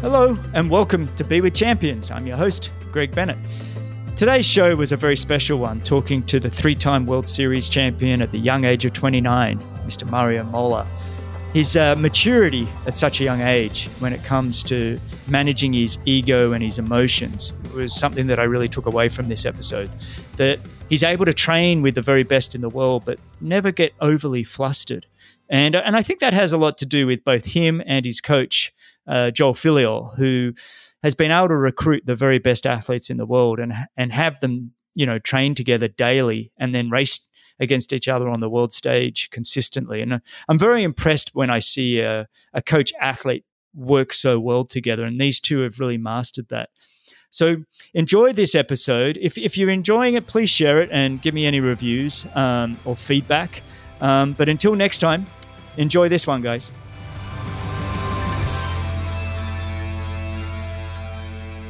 Hello, and welcome to Be With Champions. I'm your host, Greg Bennett. Today's show was a very special one, talking to the three time World Series champion at the young age of 29, Mr. Mario Mola. His uh, maturity at such a young age when it comes to managing his ego and his emotions was something that I really took away from this episode. That he's able to train with the very best in the world, but never get overly flustered. And, and I think that has a lot to do with both him and his coach, uh, Joel Filliol, who has been able to recruit the very best athletes in the world and and have them you know train together daily and then race against each other on the world stage consistently. And uh, I'm very impressed when I see a, a coach athlete work so well together, and these two have really mastered that. So enjoy this episode. If, if you're enjoying it, please share it and give me any reviews um, or feedback. Um, but until next time, enjoy this one, guys.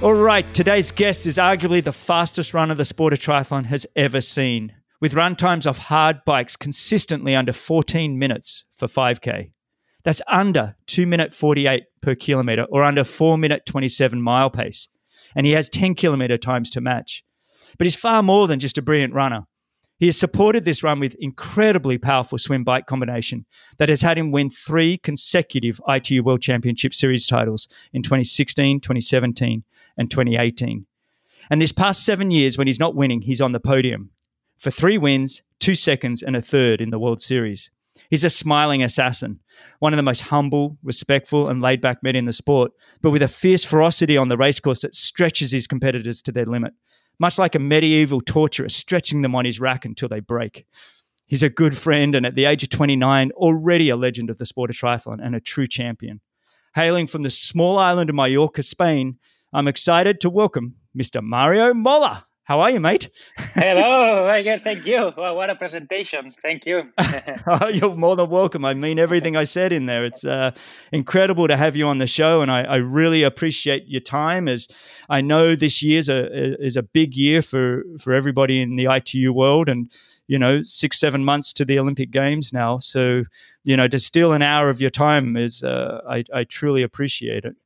All right, today's guest is arguably the fastest runner the sport of triathlon has ever seen, with run times off hard bikes consistently under 14 minutes for 5K. That's under 2 minute 48 per kilometer or under 4 minute 27 mile pace. And he has 10 kilometer times to match. But he's far more than just a brilliant runner. He has supported this run with incredibly powerful swim bike combination that has had him win three consecutive ITU World Championship Series titles in 2016, 2017, and 2018. And this past seven years, when he's not winning, he's on the podium for three wins, two seconds, and a third in the World Series. He's a smiling assassin, one of the most humble, respectful, and laid back men in the sport, but with a fierce ferocity on the racecourse that stretches his competitors to their limit much like a medieval torturer stretching them on his rack until they break. He's a good friend and at the age of 29, already a legend of the sport of triathlon and a true champion. Hailing from the small island of Mallorca, Spain, I'm excited to welcome Mr. Mario Mola. How are you, mate? Hello, I guess. Thank you. Well, what a presentation. Thank you. oh, you're more than welcome. I mean everything I said in there. It's uh, incredible to have you on the show, and I, I, really appreciate your time. As I know this year's a is a big year for for everybody in the ITU world, and you know six seven months to the Olympic Games now. So you know to steal an hour of your time is uh, I, I truly appreciate it.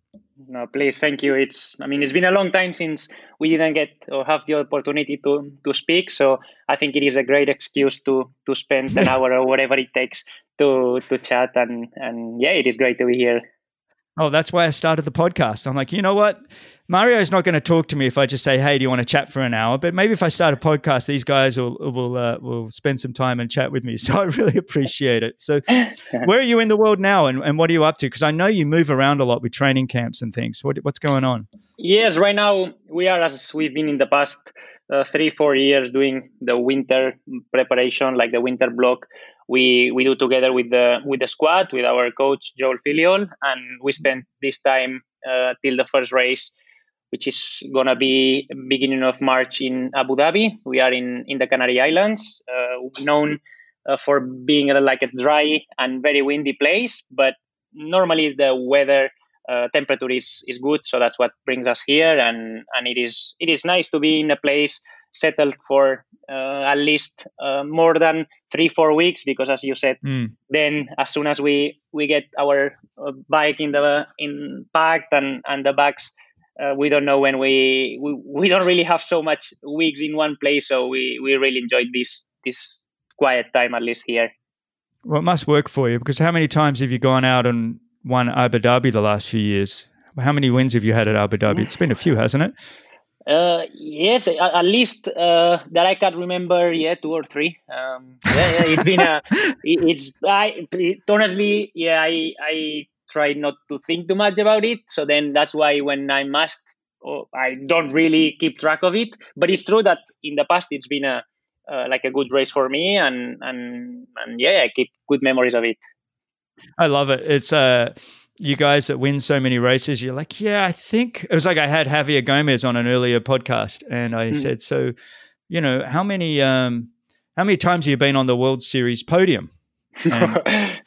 No, please, thank you. It's, I mean, it's been a long time since we didn't get or have the opportunity to to speak. So I think it is a great excuse to to spend an hour or whatever it takes to to chat. And and yeah, it is great to be here. Oh, that's why I started the podcast. I'm like, you know what? Mario's not going to talk to me if I just say, "Hey, do you want to chat for an hour?" But maybe if I start a podcast, these guys will will uh, will spend some time and chat with me. So I really appreciate it. So, where are you in the world now, and, and what are you up to? Because I know you move around a lot with training camps and things. What, what's going on? Yes, right now we are as we've been in the past uh, three four years doing the winter preparation, like the winter block. We we do together with the with the squad with our coach Joel Filliol, and we spend this time uh, till the first race which is to be beginning of March in Abu Dhabi. We are in, in the Canary Islands, uh, known uh, for being a, like a dry and very windy place, but normally the weather uh, temperature is, is good, so that's what brings us here, and, and it is it is nice to be in a place settled for uh, at least uh, more than three four weeks because as you said mm. then as soon as we we get our uh, bike in the in packed and and the bags uh, we don't know when we, we we don't really have so much weeks in one place so we we really enjoyed this this quiet time at least here. Well it must work for you because how many times have you gone out and won abu dhabi the last few years? How many wins have you had at abu dhabi? It's been a few hasn't it uh, yes, at least uh, that I can remember. Yeah, two or three. Um, yeah, yeah, it's been a. It's I it, honestly, yeah, I I try not to think too much about it. So then that's why when I'm asked, oh, I don't really keep track of it. But it's true that in the past it's been a uh, like a good race for me, and and and yeah, I keep good memories of it. I love it. It's uh you guys that win so many races, you're like, yeah, I think it was like I had Javier Gomez on an earlier podcast, and I mm. said, so, you know, how many um, how many times have you been on the World Series podium?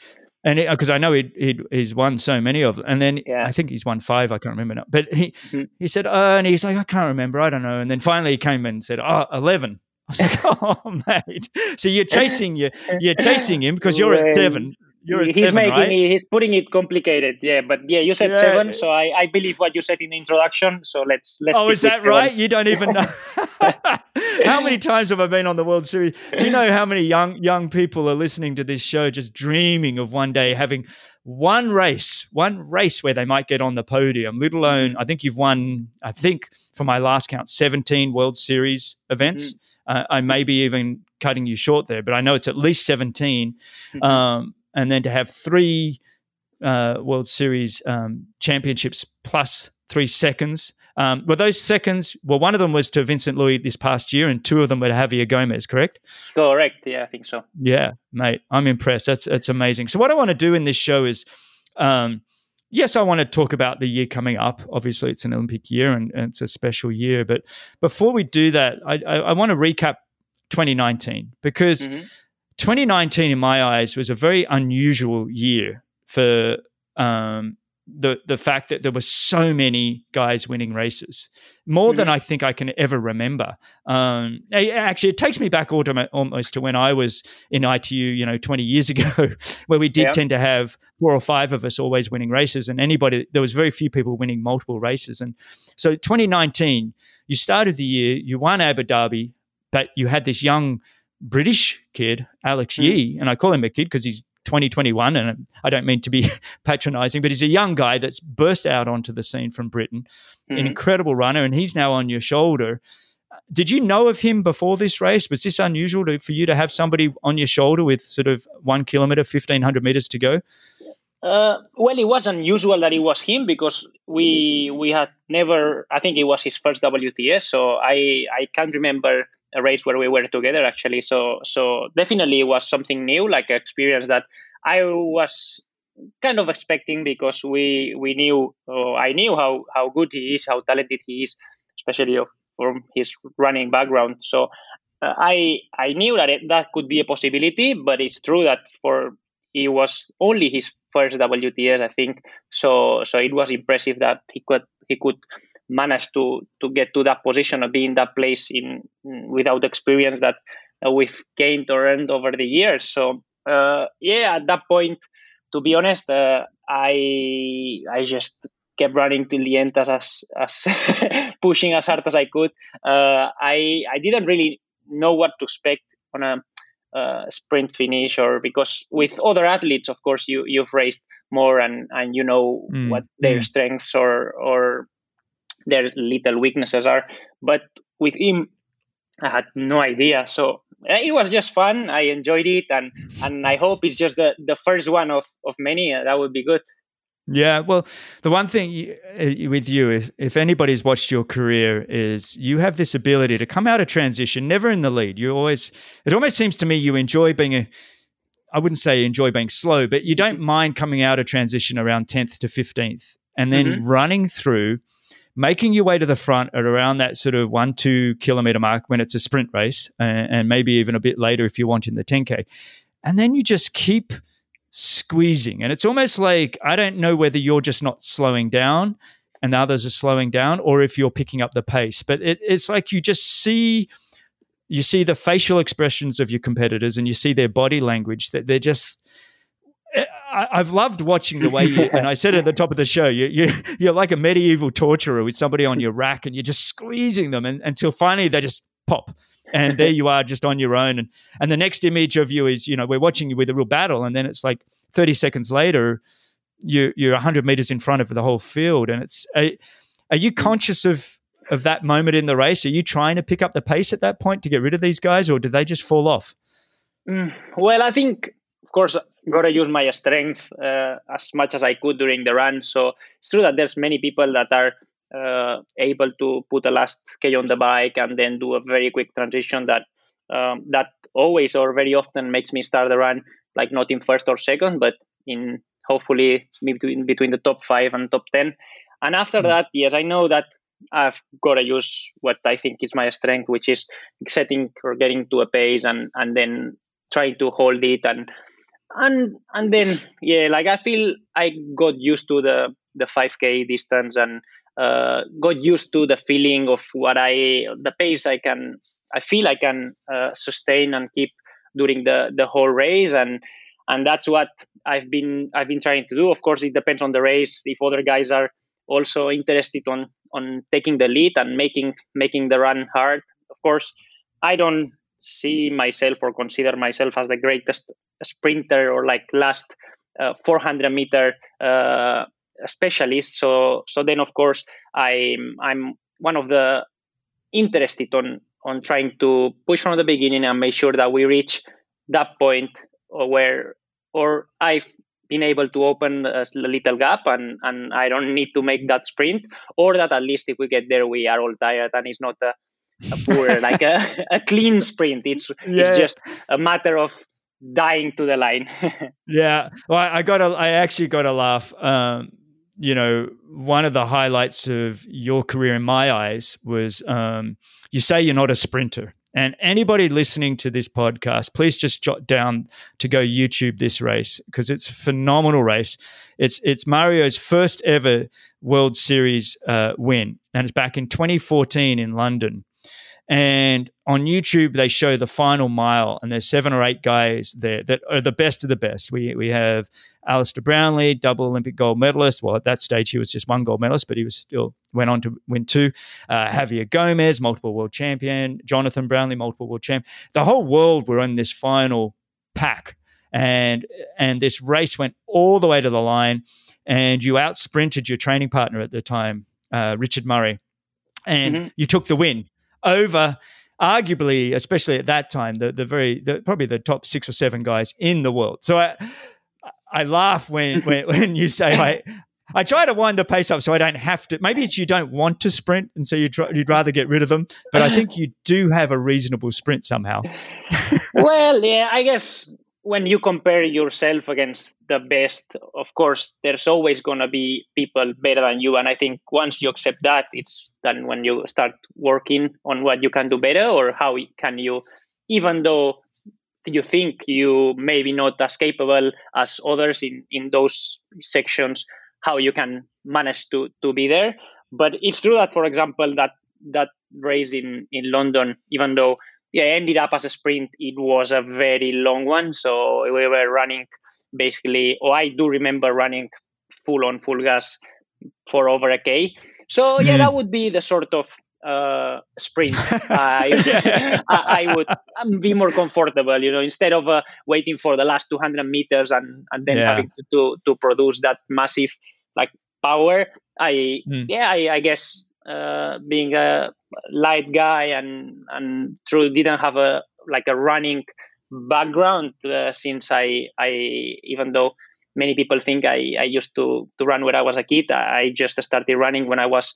And because I know he he he's won so many of them, and then yeah. I think he's won five. I can't remember now, but he mm-hmm. he said, oh, and he's like, I can't remember, I don't know. And then finally he came in and said, oh, 11. I was like, oh, mate. So you're chasing you, you're chasing him because you're at seven he's seven, making right? it, he's putting it complicated. Yeah, but yeah, you said yeah. seven, so I, I believe what you said in the introduction. So let's let's. Oh, is that right? You don't even know. how many times have I been on the World Series? Do you know how many young young people are listening to this show, just dreaming of one day having one race, one race where they might get on the podium? Let alone. I think you've won. I think for my last count, seventeen World Series events. Mm-hmm. Uh, I may be even cutting you short there, but I know it's at least 17. Mm-hmm. Um, and then to have three uh, World Series um, championships plus three seconds. Um, well, those seconds, well, one of them was to Vincent Luis this past year, and two of them were to Javier Gomez, correct? Correct. Yeah, I think so. Yeah, mate, I'm impressed. That's that's amazing. So, what I want to do in this show is, um, yes, I want to talk about the year coming up. Obviously, it's an Olympic year and, and it's a special year. But before we do that, I, I, I want to recap 2019 because. Mm-hmm 2019, in my eyes, was a very unusual year for um, the the fact that there were so many guys winning races, more mm-hmm. than I think I can ever remember. Um, actually, it takes me back almost to when I was in ITU, you know, 20 years ago, where we did yeah. tend to have four or five of us always winning races, and anybody there was very few people winning multiple races. And so, 2019, you started the year, you won Abu Dhabi, but you had this young British kid, Alex mm. Yee, and I call him a kid because he's 2021, and I don't mean to be patronizing, but he's a young guy that's burst out onto the scene from Britain, mm. an incredible runner, and he's now on your shoulder. Did you know of him before this race? Was this unusual to, for you to have somebody on your shoulder with sort of one kilometer, 1500 meters to go? Uh, well, it was unusual that it was him because we we had never. I think it was his first WTS, so I I can't remember a race where we were together actually. So so definitely it was something new, like an experience that I was kind of expecting because we we knew I knew how how good he is, how talented he is, especially of, from his running background. So uh, I I knew that it, that could be a possibility, but it's true that for it was only his first WTS, I think. So so it was impressive that he could he could managed to to get to that position of being that place in without experience that uh, we've gained or earned over the years. So uh, yeah, at that point, to be honest, uh, I I just kept running till the end as as, as pushing as hard as I could. Uh, I I didn't really know what to expect on a uh, sprint finish or because with other athletes, of course, you you've raced more and and you know mm. what their mm. strengths or or their little weaknesses are. But with him, I had no idea. So eh, it was just fun. I enjoyed it, and and I hope it's just the the first one of of many. That would be good. Yeah, well, the one thing uh, with you is if anybody's watched your career is you have this ability to come out of transition, never in the lead. You always, it almost seems to me you enjoy being a, I wouldn't say enjoy being slow, but you don't mind coming out of transition around 10th to 15th and then mm-hmm. running through making your way to the front at around that sort of one, two kilometer mark when it's a sprint race, and, and maybe even a bit later if you want in the 10K. And then you just keep squeezing. And it's almost like I don't know whether you're just not slowing down and the others are slowing down or if you're picking up the pace. But it, it's like you just see you see the facial expressions of your competitors and you see their body language that they're just I, have loved watching the way you, and I said at the top of the show, you, you, you're like a medieval torturer with somebody on your rack and you're just squeezing them and, until finally they just pop. And there you are just on your own. And, and the next image of you is, you know, we're watching you with a real battle. And then it's like 30 seconds later, you, you're 100 meters in front of the whole field. And it's, are, are you conscious of, of that moment in the race? Are you trying to pick up the pace at that point to get rid of these guys or do they just fall off? Mm, well, I think course, gotta use my strength uh, as much as I could during the run. So it's true that there's many people that are uh, able to put a last K on the bike and then do a very quick transition that um, that always or very often makes me start the run like not in first or second, but in hopefully between between the top five and top ten. And after mm-hmm. that, yes, I know that I've got to use what I think is my strength, which is setting or getting to a pace and and then trying to hold it and and and then yeah like i feel i got used to the the 5k distance and uh, got used to the feeling of what i the pace i can i feel i can uh, sustain and keep during the the whole race and and that's what I've been I've been trying to do. Of course, it depends on the race. If other guys are also interested on on taking the lead and making making the run hard, of course, I don't see myself or consider myself as the greatest sprinter or like last uh, 400 meter uh, specialist. So so then of course I'm I'm one of the interested on on trying to push from the beginning and make sure that we reach that point where or I've been able to open a little gap and and I don't need to make that sprint or that at least if we get there we are all tired and it's not a, a poor like a, a clean sprint it's yeah. it's just a matter of dying to the line yeah well I, I got a I actually got a laugh um you know, one of the highlights of your career in my eyes was um, you say you're not a sprinter. And anybody listening to this podcast, please just jot down to go YouTube this race because it's a phenomenal race. It's it's Mario's first ever World Series uh, win, and it's back in 2014 in London. And on YouTube, they show the final mile, and there's seven or eight guys there that are the best of the best. We we have Alistair Brownlee, double Olympic gold medalist. Well, at that stage, he was just one gold medalist, but he was still went on to win two. Uh, Javier Gomez, multiple world champion. Jonathan Brownlee, multiple world champ. The whole world were in this final pack, and and this race went all the way to the line, and you outsprinted your training partner at the time, uh, Richard Murray, and mm-hmm. you took the win over arguably, especially at that time, the the very the, probably the top six or seven guys in the world. So I I laugh when when, when you say I. I try to wind the pace up so I don't have to. Maybe it's you don't want to sprint, and so you try, you'd rather get rid of them. But I think you do have a reasonable sprint somehow. well, yeah, I guess when you compare yourself against the best, of course, there's always going to be people better than you. And I think once you accept that, it's then when you start working on what you can do better or how can you, even though you think you maybe not as capable as others in, in those sections, how you can manage to, to be there. But it's true that, for example, that that race in, in London, even though yeah, ended up as a sprint. It was a very long one, so we were running basically. Or I do remember running full on full gas for over a k. So yeah, mm. that would be the sort of uh, sprint. I, I, I, would be more comfortable, you know, instead of uh, waiting for the last 200 meters and, and then yeah. having to, to, to produce that massive like power. I mm. yeah, I, I guess uh, being a light guy and and truly didn't have a like a running background uh, since I I even though many people think I, I used to to run when I was a kid I just started running when I was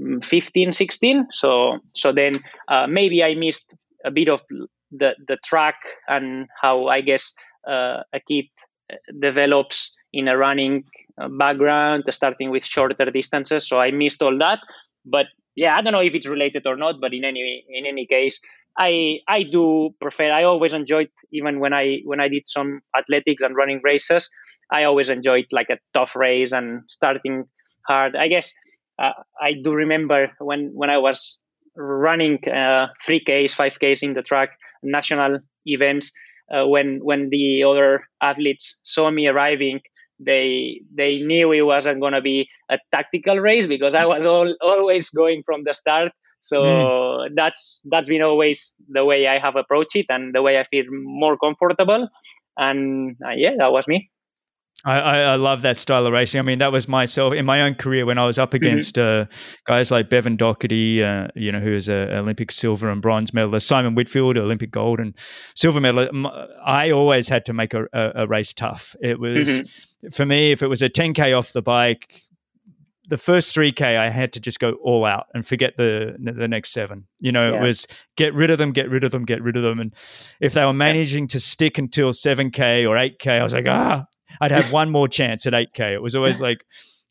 mm, 15 16 so so then uh, maybe I missed a bit of the the track and how I guess uh, a kid uh, develops in a running uh, background starting with shorter distances. So I missed all that but yeah, I don't know if it's related or not, but in any in any case, I I do prefer. I always enjoyed even when I when I did some athletics and running races. I always enjoyed like a tough race and starting hard. I guess uh, I do remember when when I was running uh, 3Ks, 5Ks in the track, national events. Uh, when when the other athletes saw me arriving, they they knew it wasn't going to be a tactical race because I was all, always going from the start. So mm. that's that's been always the way I have approached it and the way I feel more comfortable. And uh, yeah, that was me. I, I, love that style of racing. I mean, that was myself in my own career when I was up mm-hmm. against mm-hmm. uh, guys like Bevan Docherty, uh, you know, who is an Olympic silver and bronze medalist, Simon Whitfield, Olympic gold and silver medalist. I always had to make a, a, a race tough. It was mm-hmm. for me if it was a 10k off the bike. The first 3K, I had to just go all out and forget the the next seven. You know, yeah. it was get rid of them, get rid of them, get rid of them. And if they were managing to stick until 7K or 8K, I was like, ah, I'd have one more chance at 8K. It was always like,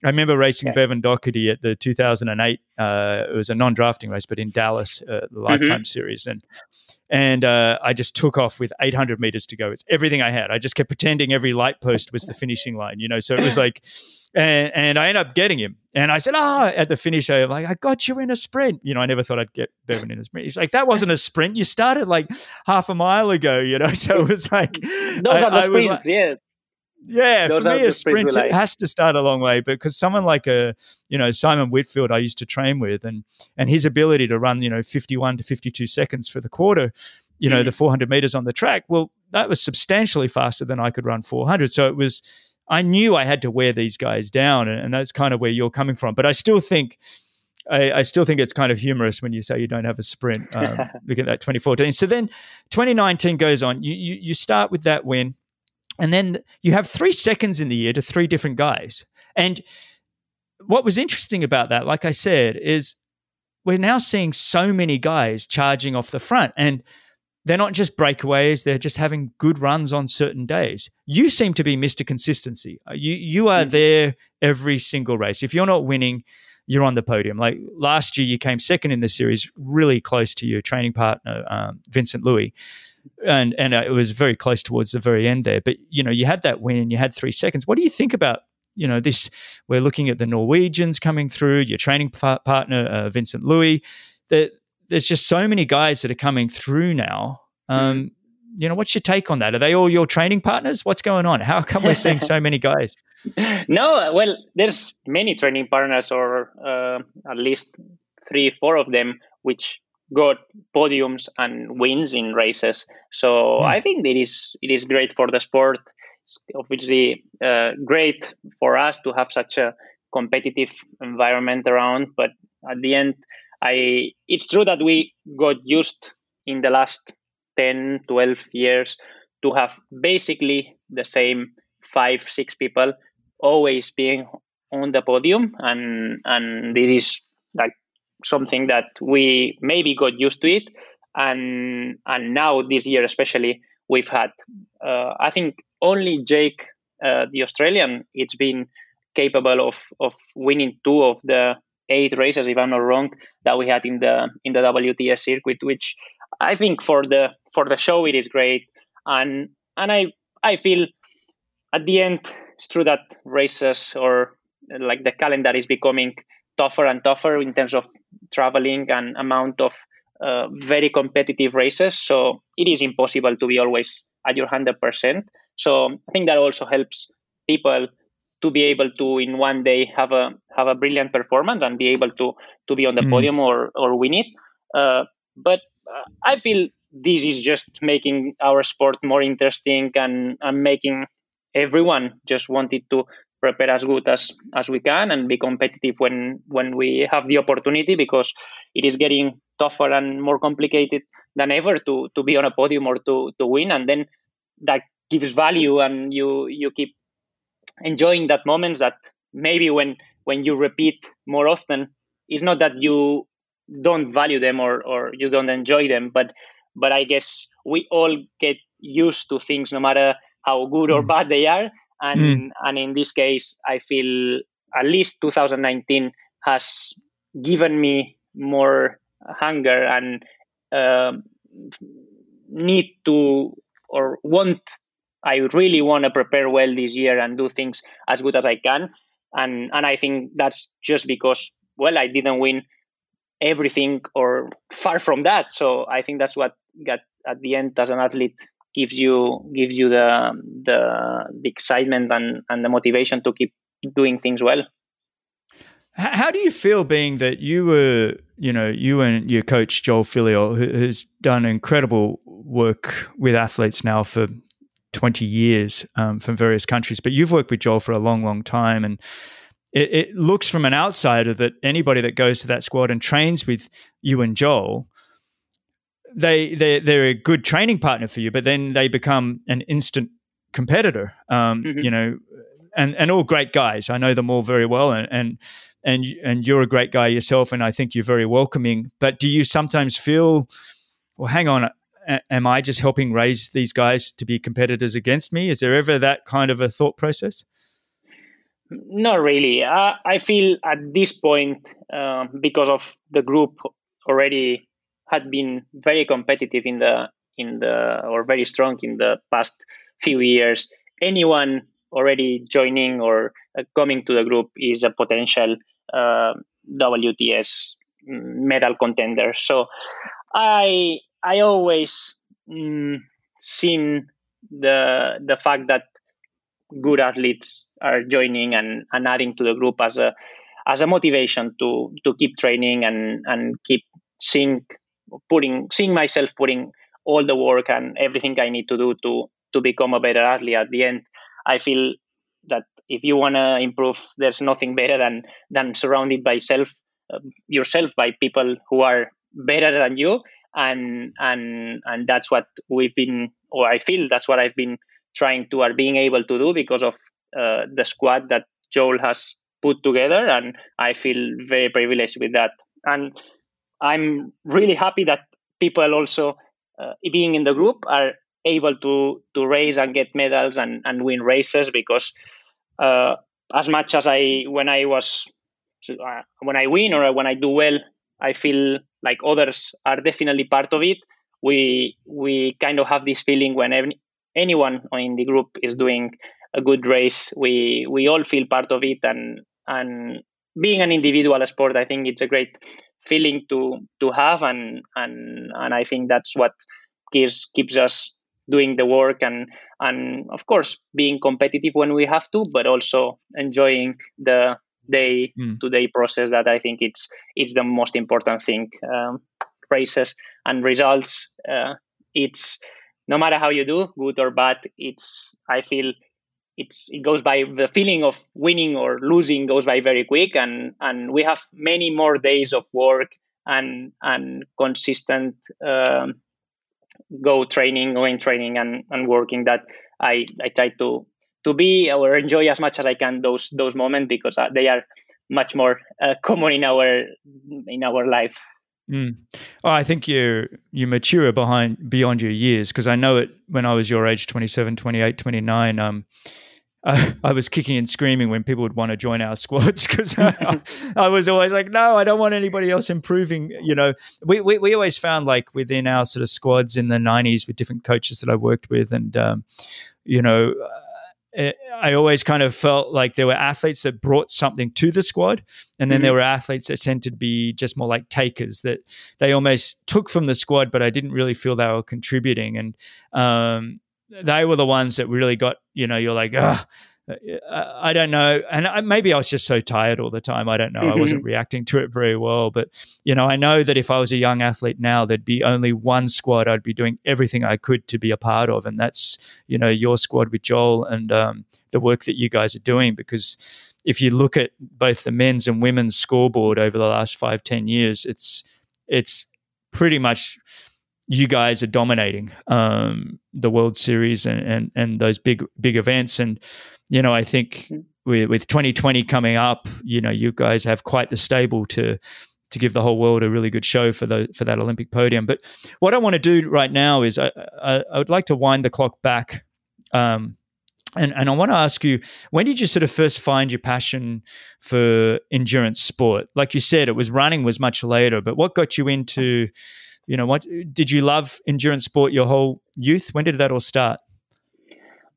I remember racing yeah. Bevan Docherty at the 2008. Uh, it was a non-drafting race, but in Dallas, uh, the Lifetime mm-hmm. Series, and and uh, I just took off with 800 meters to go. It's everything I had. I just kept pretending every light post was the finishing line, you know. So it was like, and, and I ended up getting him. And I said, ah, oh, at the finish, I'm like, I got you in a sprint. You know, I never thought I'd get Bevan in a sprint. He's like, that wasn't a sprint. You started like half a mile ago, you know. So it was like, those I, are the sprints, like, yeah. Yeah, Those for me, a sprint like. has to start a long way because someone like a you know Simon Whitfield, I used to train with, and and his ability to run you know fifty one to fifty two seconds for the quarter, you know, mm. the four hundred meters on the track. Well, that was substantially faster than I could run four hundred. So it was, I knew I had to wear these guys down, and, and that's kind of where you're coming from. But I still think. I, I, still think it's kind of humorous when you say you don't have a sprint. Um, look at that 2014. So then 2019 goes on. You, you, you start with that win and then you have three seconds in the year to three different guys. And what was interesting about that, like I said, is we're now seeing so many guys charging off the front. And they're not just breakaways, they're just having good runs on certain days. You seem to be Mr. Consistency. Uh, you you are mm-hmm. there every single race. If you're not winning, you're on the podium. Like last year, you came second in the series, really close to your training partner, um, Vincent Luis and and uh, it was very close towards the very end there. But you know, you had that win, and you had three seconds. What do you think about you know this? We're looking at the Norwegians coming through. Your training partner, uh, Vincent Luis. That there's just so many guys that are coming through now. Um, mm. You know, what's your take on that? Are they all your training partners? What's going on? How come we're seeing so many guys? no, well, there's many training partners, or uh, at least three, four of them, which got podiums and wins in races. So mm. I think it is it is great for the sport. It's obviously uh, great for us to have such a competitive environment around. But at the end, I it's true that we got used in the last 10, 12 years to have basically the same five, six people always being on the podium, and and this is like something that we maybe got used to it. And and now this year especially we've had uh, i think only jake uh, the australian it's been capable of of winning two of the eight races if i'm not wrong that we had in the in the wts circuit which i think for the for the show it is great. And and i i feel at the end it's true that races or like the calendar is becoming tougher and tougher in terms of traveling and amount of uh, very competitive races. So it is impossible to be always at your 100%. So I think that also helps people to be able to in one day have a have a brilliant performance and be able to to be on the mm. podium or or win it. Uh, but uh, I feel this is just making our sport more interesting and and making everyone just wanted to prepare as good as as we can and be competitive when when we have the opportunity because it is getting tougher and more complicated than ever to to be on a podium or to to win and then that gives value and you you keep enjoying that moments that maybe when when you repeat more often it's not that you don't value them or or you don't enjoy them but but i guess we all get used to things no matter how good or mm. bad they are and mm. and in this case i feel at least 2019 has given me more hunger and uh, need to or want i really want to prepare well this year and do things as good as i can and and i think that's just because well i didn't win everything or far from that so i think that's what got at the end as an athlete gives you gives you the the, the excitement and, and the motivation to keep doing things well. How do you feel being that you were, you know, you and your coach Joel Filliol, who's done incredible work with athletes now for 20 years um, from various countries, but you've worked with Joel for a long, long time. And it, it, looks from an outsider that anybody that goes to that squad and trains with you and Joel they they they're a good training partner for you, but then they become an instant competitor. Um, mm-hmm. You know, and and all great guys. I know them all very well, and and and and you're a great guy yourself, and I think you're very welcoming. But do you sometimes feel, well, hang on, am I just helping raise these guys to be competitors against me? Is there ever that kind of a thought process? Not really. I, I feel at this point, uh, because of the group already had been very competitive in the in the or very strong in the past few years. Anyone already joining or uh, coming to the group is a potential uh, WTS medal contender. So I I always mm, seen the the fact that good athletes are joining and, and adding to the group as a as a motivation to to keep training and and keep seeing putting seeing myself putting all the work and everything I need to do to to become a better athlete at the end. I feel that if you want to improve, there's nothing better than than surrounded by self uh, yourself by people who are better than you, and and and that's what we've been, or I feel that's what I've been trying to are being able to do because of uh, the squad that Joel has put together, and I feel very privileged with that. And I'm really happy that people also uh, being in the group are able to to race and get medals and, and win races because uh, as much as I when I was uh, when I win or when I do well, I feel like others are definitely part of it. We we kind of have this feeling when any, anyone in the group is doing a good race, we we all feel part of it, and and being an individual sport, I think it's a great feeling to to have, and and and I think that's what keeps keeps us doing the work and and of course being competitive when we have to but also enjoying the day to day process that i think it's it's the most important thing. Um, races and results uh, it's no matter how you do good or bad it's i feel it's it goes by the feeling of winning or losing goes by very quick and and we have many more days of work and and consistent um, go training, going training and, and working that I, I try to to be or enjoy as much as I can those those moments because uh, they are much more uh, common in our in our life. Mm. Well, I think you you mature behind beyond your years because I know it when I was your age 27 28 29 um I, I, was kicking and screaming when people would want to join our squads because I, I, was always like, no, I don't want anybody else improving. You know, we, we, we always found like within our sort of squads in the 90s with different coaches that I worked with, and, um, you know, it, eh, I always kind of felt like there were athletes that brought something to the squad, and then mm-hmm. there were athletes that tended to be just more like takers that they almost took from the squad, but I didn't really feel they were contributing. And um, they were the ones that really got you know you're like ah I don't know, and I, maybe I was just so tired all the time. I don't know. Mm-hmm. I wasn't reacting to it very well, but you know, I know that if I was a young athlete now, there'd be only one squad I'd be doing everything I could to be a part of, and that's you know your squad with Joel and um, the work that you guys are doing. Because if you look at both the men's and women's scoreboard over the last five ten years, it's it's pretty much you guys are dominating um, the World Series and, and and those big big events. And you know, I think mm-hmm. with, with 2020 coming up, you know, you guys have quite the stable to to give the whole world a really good show for the for that Olympic podium. But what I want to do right now is I, I, I would like to wind the clock back. Um, and, and I want to ask you, when did you sort of first find your passion for endurance sport? Like you said, it was running was much later, but what got you into you know, what did you love endurance sport your whole youth? When did that all start?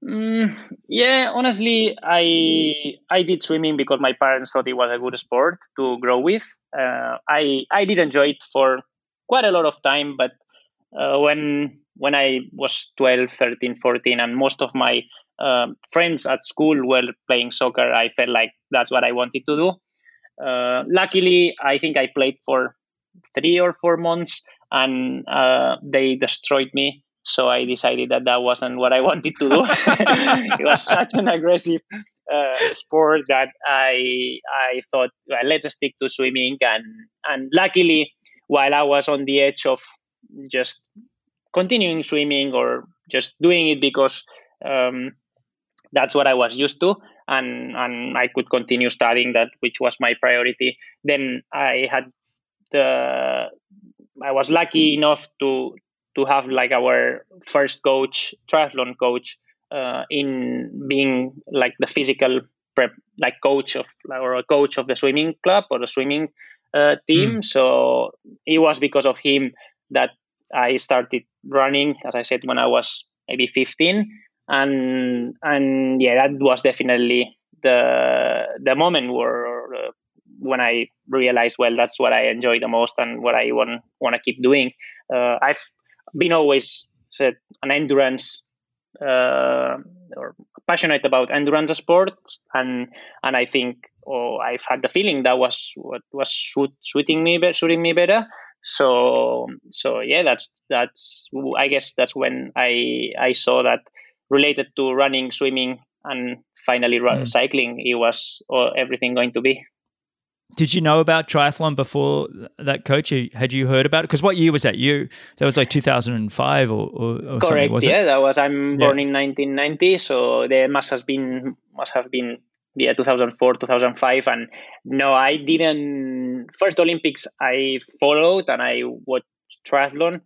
Mm, yeah, honestly, I I did swimming because my parents thought it was a good sport to grow with. Uh, I I did enjoy it for quite a lot of time, but uh, when when I was 12, 13, 14, and most of my uh, friends at school were playing soccer, I felt like that's what I wanted to do. Uh, luckily, I think I played for three or four months and uh, they destroyed me. So I decided that that wasn't what I wanted to do. it was such an aggressive uh, sport that I I thought well, let's stick to swimming. And and luckily, while I was on the edge of just continuing swimming or just doing it because um, that's what I was used to, and and I could continue studying that, which was my priority. Then I had the I was lucky enough to to have like our first coach, triathlon coach, uh, in being like the physical prep like coach of or a coach of the swimming club or the swimming uh, team. Mm. So it was because of him that I started running, as I said, when I was maybe 15, and and yeah, that was definitely the the moment where uh, when I realized, well, that's what I enjoy the most and what I want want to keep doing. Uh, I've been always said an endurance uh, or passionate about endurance sport, and and I think oh, I've had the feeling that was what was suit, suiting me better, suiting me better. So so yeah, that's that's I guess that's when I I saw that related to running, swimming, and finally mm. cycling, it was everything going to be. Did you know about triathlon before that coach? Had you heard about it? Because what year was that? You that was like 2005 or, or, or correct? Was yeah, it? that was. I'm born in 1990, so there must have been must have been yeah 2004 2005 and no i didn't first olympics i followed and i watched triathlon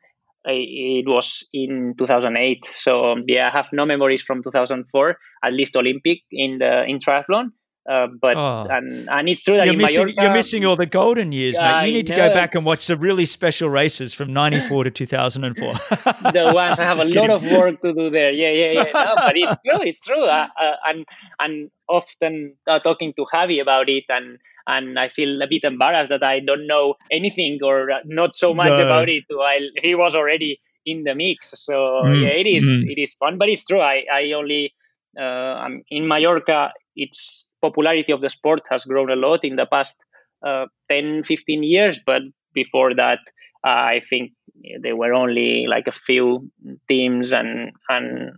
it was in 2008 so yeah i have no memories from 2004 at least olympic in the in triathlon uh, but oh. and and it's true that you're missing, Mallorca, you're missing all the golden years, mate. You need to go back and watch the really special races from '94 to 2004. the ones I have a kidding. lot of work to do there. Yeah, yeah, yeah. No, but it's true. It's true. Uh, uh, and and often uh, talking to Javi about it, and and I feel a bit embarrassed that I don't know anything or uh, not so much no. about it while he was already in the mix. So mm. yeah, it is mm. it is fun, but it's true. I I only uh, I'm in Mallorca. It's popularity of the sport has grown a lot in the past uh, 10, 15 years. But before that, uh, I think there were only like a few teams and and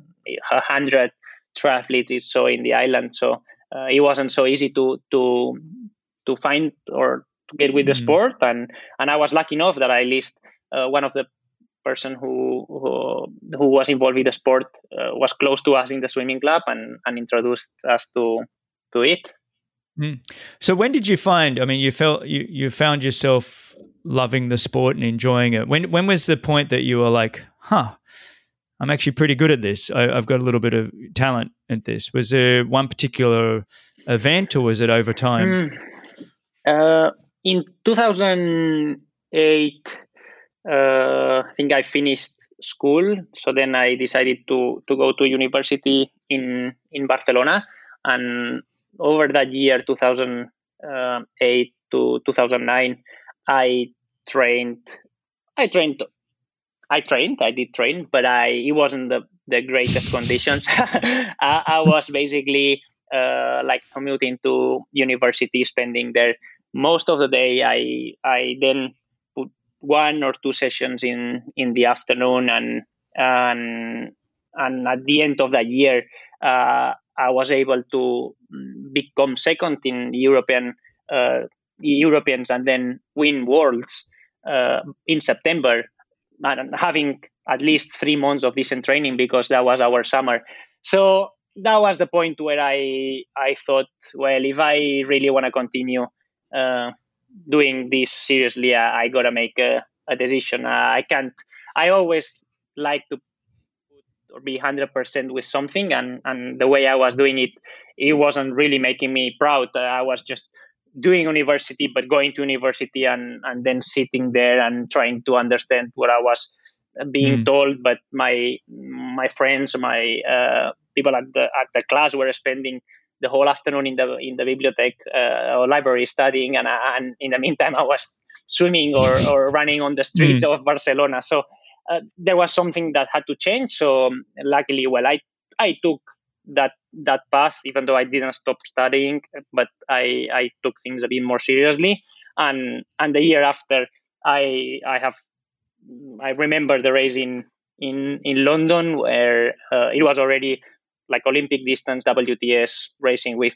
a hundred triathletes so in the island. So uh, it wasn't so easy to to to find or to get with the mm-hmm. sport. And and I was lucky enough that I list uh, one of the person who who, who was involved with the sport uh, was close to us in the swimming club and, and introduced us to to it. Mm. So when did you find? I mean, you felt you you found yourself loving the sport and enjoying it. When when was the point that you were like, huh? I'm actually pretty good at this. I, have got a little bit of talent at this. Was there one particular event, or was it over time? Mm. Uh, in 2008, uh, I think I finished school. So then I decided to to go to university in in Barcelona, and over that year 2008 to 2009 i trained i trained i trained i did train but i it wasn't the, the greatest conditions I, I, was basically uh, like commuting to university spending there most of the day i i then one or two sessions in in the afternoon and and and at the end of the year uh, I was able to become second in European uh, Europeans and then win worlds uh, in September, and having at least three months of decent training because that was our summer. So that was the point where I I thought, well, if I really want to continue uh, doing this seriously, I, I gotta make a, a decision. I can't. I always like to or be 100% with something and and the way i was doing it it wasn't really making me proud uh, i was just doing university but going to university and and then sitting there and trying to understand what i was uh, being mm. told but my my friends my uh, people at the at the class were spending the whole afternoon in the in the uh, or library studying and, and in the meantime i was swimming or, or running on the streets mm. of barcelona so uh, there was something that had to change. So um, luckily, well, I I took that that path, even though I didn't stop studying, but I I took things a bit more seriously. And and the year after, I I have I remember the race in in in London where uh, it was already like Olympic distance WTS racing with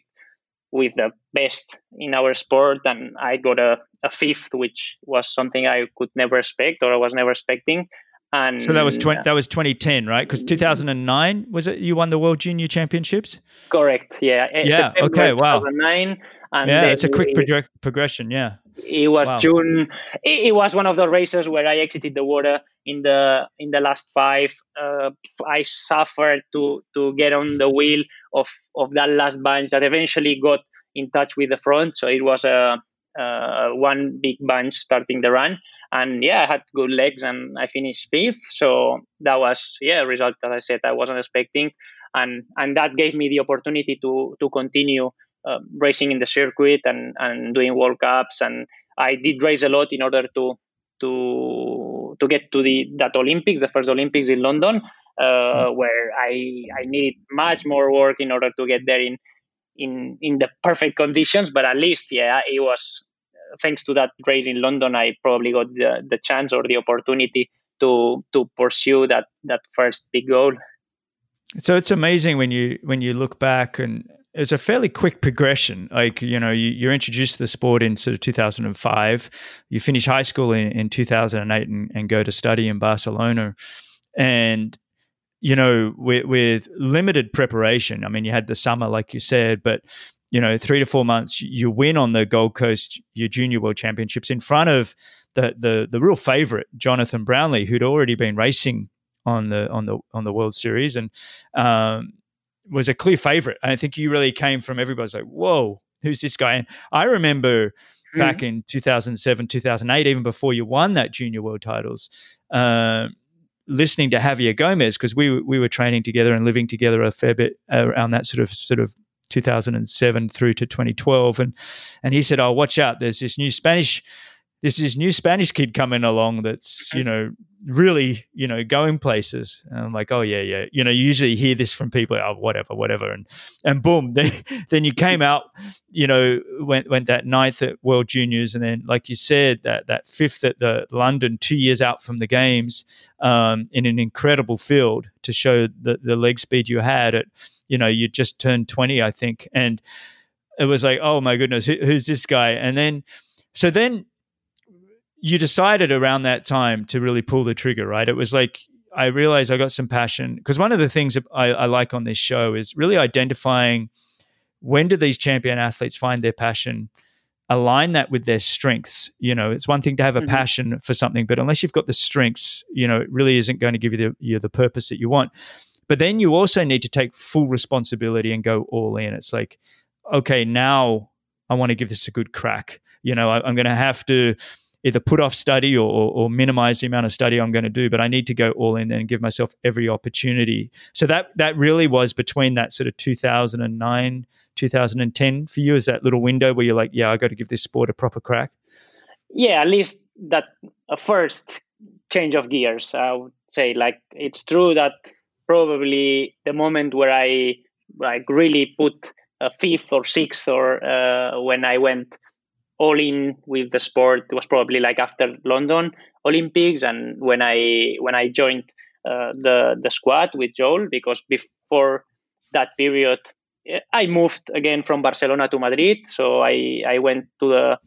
with the best in our sport. And I got a, a fifth which was something I could never expect or I was never expecting and so that was 20, that was 2010, right? Because 2009 was it? You won the World Junior Championships. Correct. Yeah. Yeah. September okay. Wow. 2009. And yeah, it's a quick progression. Yeah. It was wow. June. It, it, was one of the races where I exited the water in the in the last five. Uh, I suffered to to get on the wheel of of that last bunch that eventually got in touch with the front. So it was a, a one big bunch starting the run, and yeah, I had good legs and I finished fifth. So that was yeah a result that I said I wasn't expecting, and and that gave me the opportunity to to continue uh, racing in the circuit and and doing World Cups and I did race a lot in order to to to get to the that Olympics, the first Olympics in London, uh, mm. where I I needed much more work in order to get there in in in the perfect conditions. But at least, yeah, it was thanks to that race in London, I probably got the, the chance or the opportunity to to pursue that that first big goal. So it's amazing when you when you look back and it's a fairly quick progression. Like, you know, you, are introduced to the sport in sort of 2005. You finish high school in, in 2008 and, and go to study in Barcelona. And, you know, with, with limited preparation, I mean, you had the summer, like you said, but, you know, three to four months, you win on the Gold Coast, your junior world championships in front of the, the, the real favorite, Jonathan Brownlee, who'd already been racing on the on the on the World Series, and um, was a clear favorite. I think you really came from everybody's like, whoa, who's this guy? And I remember mm-hmm. back in 2007, 2008, even before you won that junior world titles, uh, listening to Javier Gomez because we we were training together and living together a fair bit around that sort of sort of 2007 through to 2012, and and he said, "Oh, watch out! There's this new Spanish." This is new Spanish kid coming along that's you know really, you know, going places. And I'm like, oh yeah, yeah. You know, you usually hear this from people, oh, whatever, whatever. And and boom, then then you came out, you know, went went that ninth at World Juniors, and then like you said, that that fifth at the London, two years out from the games, um, in an incredible field to show the the leg speed you had at, you know, you just turned 20, I think. And it was like, oh my goodness, who, who's this guy? And then so then you decided around that time to really pull the trigger, right? It was like I realized I got some passion because one of the things I, I, like on this show is really identifying when do these champion athletes find their passion, align that with their strengths. You know, it's one thing to have a mm-hmm. passion for something, but unless you've got the strengths, you know, it really isn't going to give you the you the purpose that you want. But then you also need to take full responsibility and go all in. It's like, okay, now I want to give this a good crack. You know, I, I'm going to have to either put off study or, or, or, minimize the amount of study I'm going to do, but I need to go all in and give myself every opportunity. So that that really was between that sort of 2009, 2010 for you, is that little window where you're like, yeah, I got to give this sport a proper crack. Yeah, at least that first change of gears. I would say, like, it's true that probably the moment where I like really put a fifth or sixth, or uh, when I went all in with the sport was probably like after London Olympics and when I when I joined uh, the the squad with Joel because before that period I moved again from Barcelona to Madrid. So I I went to the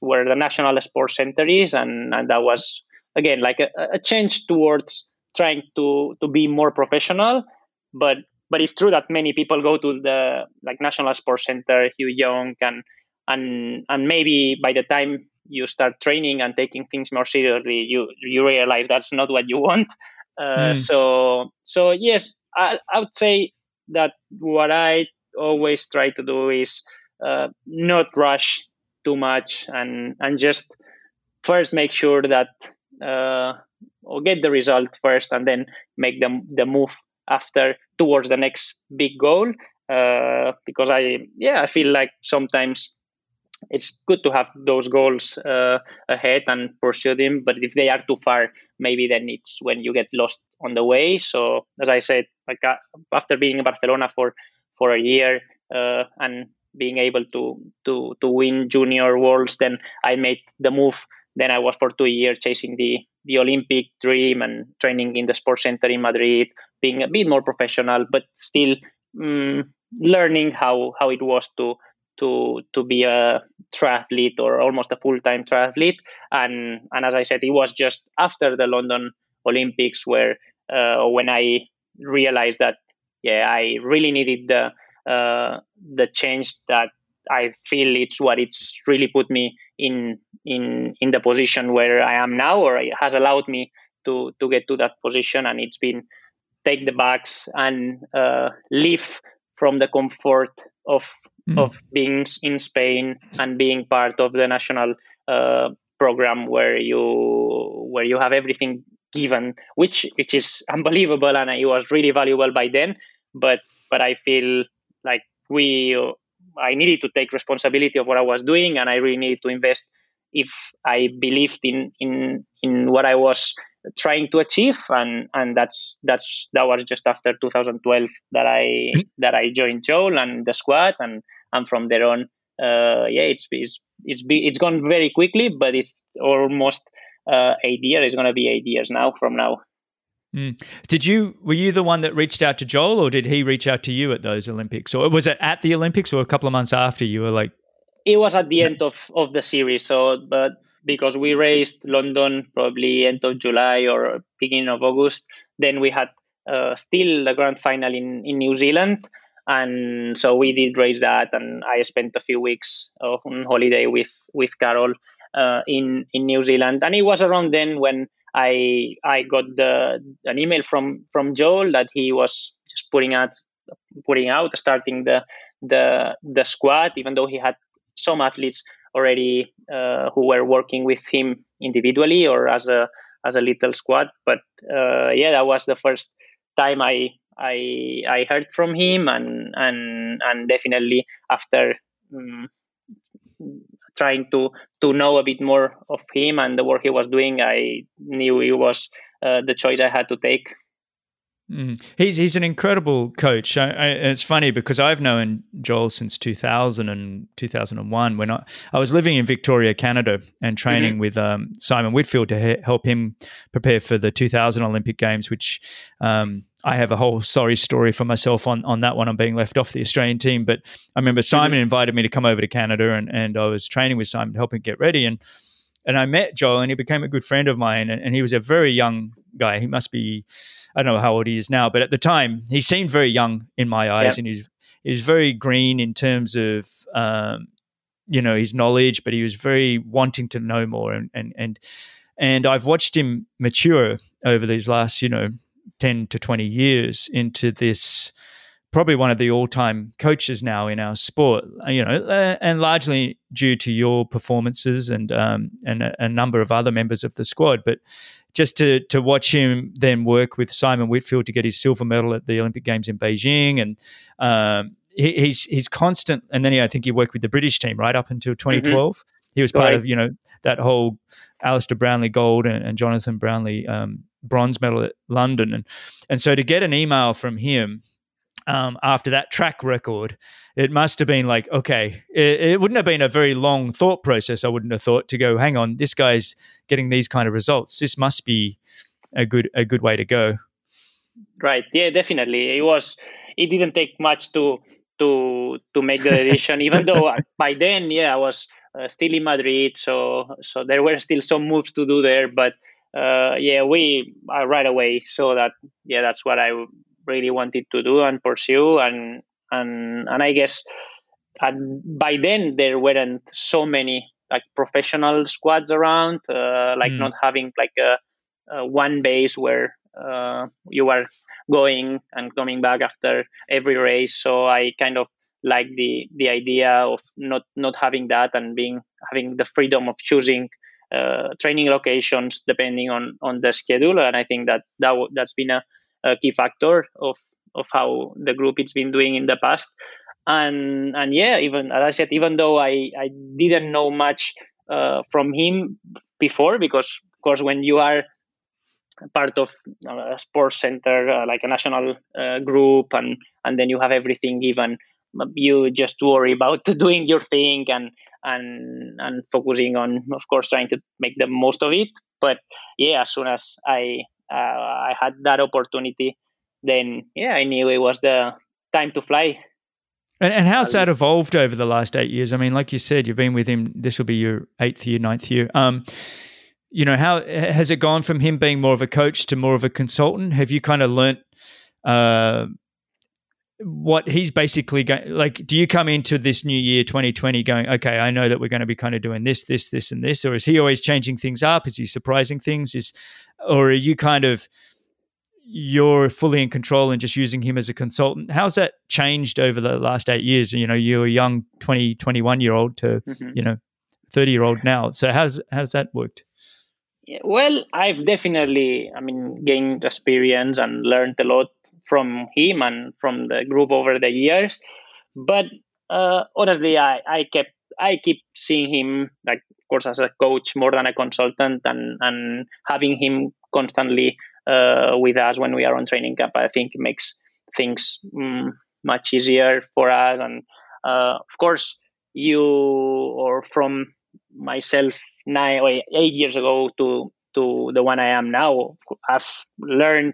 where the national sports center is and and that was again like a, a change towards trying to to be more professional but but it's true that many people go to the like national sports center Hugh Young and and and maybe by the time you start training and taking things more seriously you you realize that's not what you want uh, mm. so so yes I, I would say that what i always try to do is uh, not rush too much and and just first make sure that uh, or get the result first and then make the, the move after towards the next big goal uh, because i yeah i feel like sometimes it's good to have those goals uh, ahead and pursue them. But if they are too far, maybe then it's when you get lost on the way. So as I said, like uh, after being in Barcelona for for a year uh, and being able to to to win junior worlds, then I made the move. Then I was for two years chasing the the Olympic dream and training in the sports center in Madrid, being a bit more professional, but still um, learning how how it was to to to be a triathlete or almost a full time triathlete. And and as I said, it was just after the London Olympics where uh, when I realized that yeah, I really needed the uh, the change that I feel it's what it's really put me in in in the position where I am now, or it has allowed me to to get to that position. And it's been take the bags and uh, live from the comfort of mm. of being in Spain and being part of the national uh, program where you where you have everything given, which which is unbelievable, and it was really valuable by then. But but I feel like we I needed to take responsibility of what I was doing, and I really needed to invest if I believed in in in what I was trying to achieve, and and that's that's that was just after 2012 that I that I joined Joel and the squad, and and from there on, uh, yeah, it's it's it's be, it's gone very quickly, but it's almost uh, eight years. It's going to be eight years now from now. Mm. Did you were you the one that reached out to Joel, or did he reach out to you at those Olympics, or was it at the Olympics, or a couple of months after you were like? It was at the end of of the series. So, but because we raced London probably end of July or beginning of August, then we had uh, still the grand final in in New Zealand, and so we did race that, and I spent a few weeks of on holiday with with Carol uh, in in New Zealand, and it was around then when I I got the an email from from Joel that he was just putting out putting out starting the the the squad, even though he had some athletes already uh, who were working with him individually or as a as a little squad. But uh, yeah, that was the first time I I I heard from him, and and and definitely after um, trying to to know a bit more of him and the work he was doing, I knew it was uh, the choice I had to take. Mm. He's he's an incredible coach. I, I, it's funny because I've known Joel since 2000 and 2001 when I, I was living in Victoria, Canada, and training mm-hmm. with um, Simon Whitfield to he- help him prepare for the 2000 Olympic Games, which um, I have a whole sorry story for myself on, on that one. I'm being left off the Australian team. But I remember. Simon mm-hmm. invited me to come over to Canada and, and I was training with Simon to help him get ready. And and I met Joel and he became a good friend of mine. And, and he was a very young guy. He must be, I don't know how old he is now, but at the time he seemed very young in my eyes. And he's, he was very green in terms of, um, you know, his knowledge, but he was very wanting to know more. And, and, and, and I've watched him mature over these last, you know, 10 to 20 years into this probably one of the all-time coaches now in our sport you know and largely due to your performances and um, and a, a, number of other members of the squad but just to to watch him then work with Simon Whitfield to get his silver medal at the Olympic Games in Beijing and um, he, he's he's constant and then he, I think he worked with the British team right up until 2012 mm-hmm. he was part right. of you know that whole Alistair Brownlee gold and, and Jonathan Brownlee um, bronze medal at London. And, and so to get an email from him um, after that track record, it must have been like, okay, it, it, wouldn't have been a very long thought process. I wouldn't have thought to go, hang on, this guy's getting these kind of results. This must be a good a good way to go. Right. Yeah, definitely. It was. It didn't take much to to to make the decision. even though by then, yeah, I was uh, still in Madrid, so so there were still some moves to do there, but uh, yeah, we uh, right away saw that yeah, that's what I really wanted to do and pursue, and and and I guess by then there weren't so many like professional squads around, uh, like mm. not having like a, a one base where uh, you are going and coming back after every race. So I kind of like the the idea of not not having that and being having the freedom of choosing training locations depending on on the schedule. And i think that that that's been a, a, key factor of of how the group it's been doing in the past. And and yeah even as i said even though i i didn't know much uh, from him before because of course when you are part of a sports center uh, like a national uh, group and and then you have everything given you just worry about doing your thing and and and focusing on of course trying to make the most of it. But yeah as soon as i uh, i had that opportunity then yeah i knew it was the time to fly. And, and how's that evolved over the last eight years? I mean like you said you've been with him this will be your eighth year ninth year. Um you know how has it gone from him being more of a coach to more of a consultant? Have you kind of learnt uh what he's basically going like do you come into this new year 2020 going okay i know that we're going to be kind of doing this this this and this or is he always changing things up? Is he surprising things? Is or are you kind of you're fully in control and just using him as a consultant? How's that changed over the last eight years? You know you're a young 20 21 year old to mm-hmm. you know 30 year old now. So how's how's that worked? Well i've definitely i mean gained experience and learned a lot from him and from the group over the years. But uh, honestly, I, I kept I keep seeing him like of course as a coach more than a consultant and and having him constantly uh, with us when we are on training camp. I think it makes things um, much easier for us. And uh, of course, you or from myself nine or eight years ago to to the one I am now, I've learned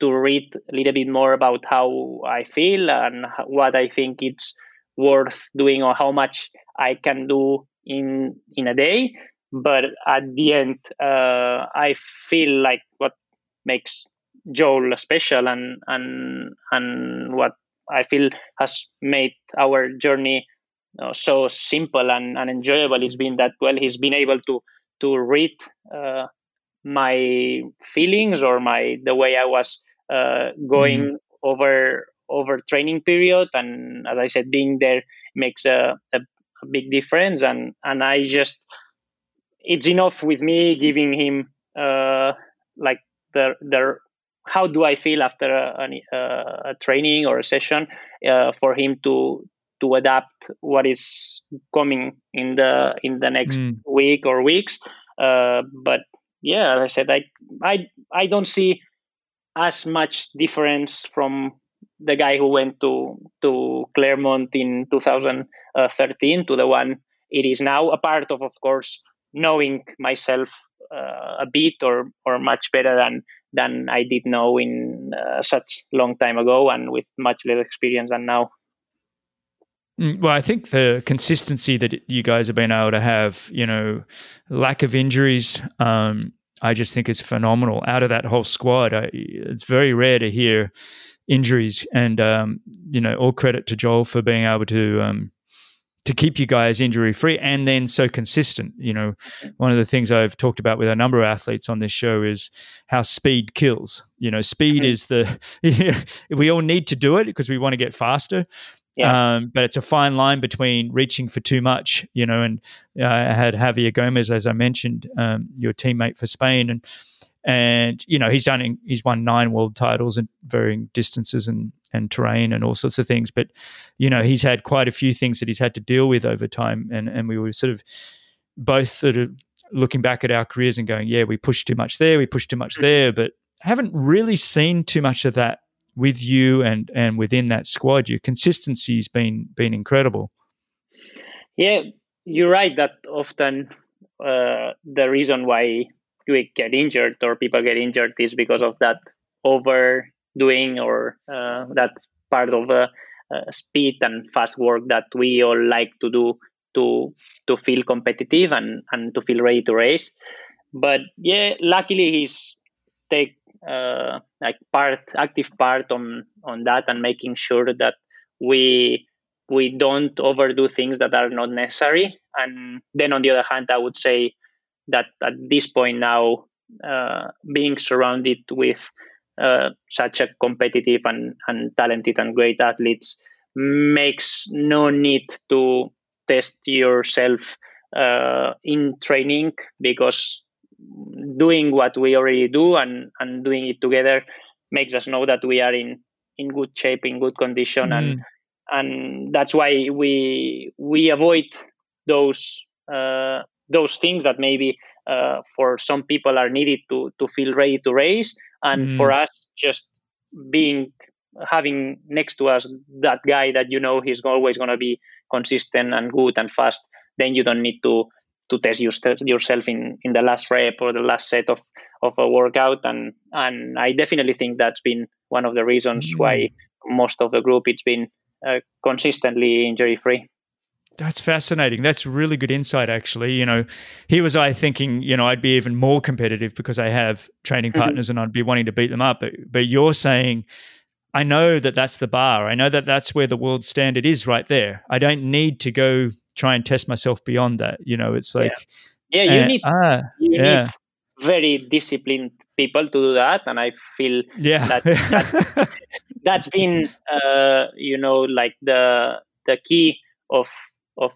to read a little bit more about how I feel and what I think it's worth doing or how much I can do in in a day. But at the end, uh, I feel like what makes Joel special and and and what I feel has made our journey know, so simple and, and enjoyable. It's been that well. He's been able to to read uh, my feelings or my the way I was uh, going mm over over training period. And as i said being there makes a, a, a, big difference. And and i just it's enough with me giving him uh, like the the how do i feel after a, a, a training or a session uh, for him to to adapt what is coming in the in the next mm. week or weeks. Uh, but yeah i said i i i don't see as much difference from the guy who went to to Claremont in 2013 to the one it is now. A part of, of course, knowing myself uh, a bit or or much better than than I did know in uh, such long time ago and with much less experience than now. Mm, well, I think the consistency that you guys have been able to have, you know, lack of injuries, um, I just think is phenomenal. Out of that whole squad, I, it's very rare to hear injuries, and um, you know, all credit to Joel for being able to um, to keep you guys injury free and then so consistent. You know, one of the things I've talked about with a number of athletes on this show is how speed kills. You know, speed mm-hmm. is the we all need to do it because we want to get faster, yeah. Um, but it's a fine line between reaching for too much, you know. And uh, I had Javier Gomez, as I mentioned, um, your teammate for Spain, and and you know he's done he's won nine world titles in varying distances and and terrain and all sorts of things. But you know he's had quite a few things that he's had to deal with over time, and and we were sort of both sort of looking back at our careers and going, yeah, we pushed too much there, we pushed too much mm-hmm. there, but haven't really seen too much of that with you and and within that squad your consistency's been been incredible. Yeah you're right that often uh, the reason why we get injured or people get injured is because of that overdoing or uh, that's part of the uh, speed and fast work that we all like to do to to feel competitive and and to feel ready to race. But yeah luckily he's take uh, like part active part on on that and making sure that we we don't overdo things that are not necessary. And then on the other hand i would say that at this point now uh, being surrounded with uh, such a competitive and, and talented and great athletes makes no need to test yourself uh, in training because doing what we already do and, and doing it together makes us know that we are in, in good shape, in good condition, mm. and and that's why we we avoid those uh, those things that maybe uh, for some people are needed to to feel ready to race, and mm. for us just being having next to us that guy that you know he's always going to be consistent and good and fast then you don't need to to test yourself in in the last rep or the last set of of a workout and and I definitely think that's been one of the reasons mm-hmm. why most of the group it's been uh, consistently injury free. That's fascinating. That's really good insight, actually. You know, here was I thinking, you know, I'd be even more competitive because I have training mm-hmm. partners mm-hmm. and I'd be wanting to beat them up. But, but you're saying I know that that's the bar. I know that that's where the world standard is right there. I don't need to go try and test myself beyond that. You know, it's like, yeah, yeah you uh, need, ah, you yeah. need very disciplined people to do that. And I feel yeah. that, that that's been, uh, you know, like the, the key of, of,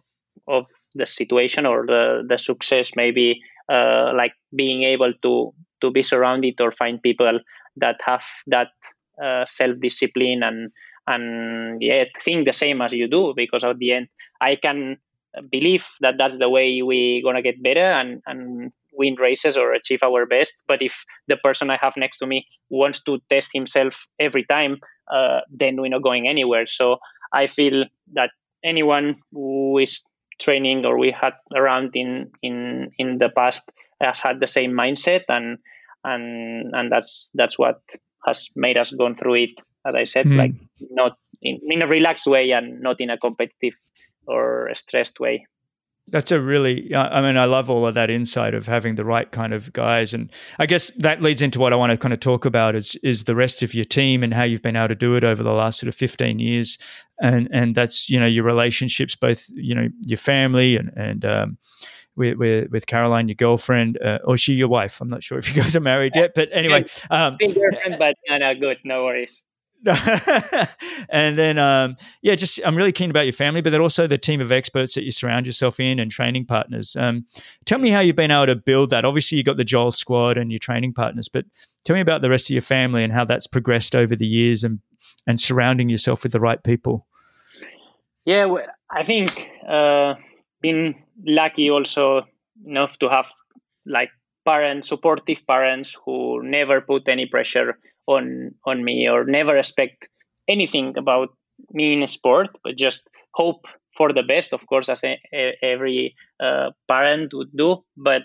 of the situation or the, the success, maybe, uh, like being able to, to be surrounded or find people that have that uh, self discipline and and yeah think the same as you do because at the end I can believe that that's the way we're gonna get better and and win races or achieve our best but if the person i have next to me wants to test himself every time uh, then we're not going anywhere so i feel that anyone who is training or we had around in in in the past has had the same mindset and and and that's that's what has made us go through it as i said mm. like not in, in a relaxed way and not in a competitive or a stressed way that's a really i mean i love all of that insight of having the right kind of guys and i guess that leads into what i want to kind of talk about is is the rest of your team and how you've been able to do it over the last sort of 15 years and and that's you know your relationships both you know your family and and um, with, with, with Caroline, your girlfriend, uh, or she your wife. I'm not sure if you guys are married yet, but anyway. Um, girlfriend, but no, no, good, no worries. and then, um, yeah, just I'm really keen about your family, but then also the team of experts that you surround yourself in and training partners. Um, tell me how you've been able to build that. Obviously, you got the Joel squad and your training partners, but tell me about the rest of your family and how that's progressed over the years and and surrounding yourself with the right people. Yeah, well, I think uh, been lucky also enough to have like parents, supportive parents who never put any pressure on on me or never expect anything about me in sport, but just hope for the best, of course, as a, a, every uh, parent would do. But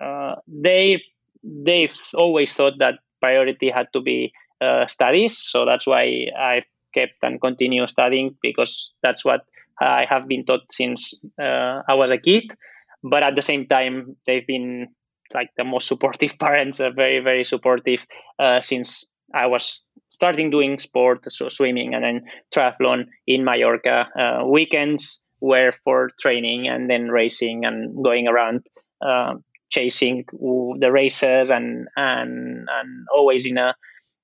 uh, they they've always thought that priority had to be uh, studies, so that's why I kept and continue studying because that's what I have been taught since uh, I was a kid. But at the same time, they've been like the most supportive parents, uh, very very supportive uh, since I was starting doing sport, so swimming and then triathlon in Mallorca. Uh, weekends were for training and then racing and going around uh, chasing the races and and and always in a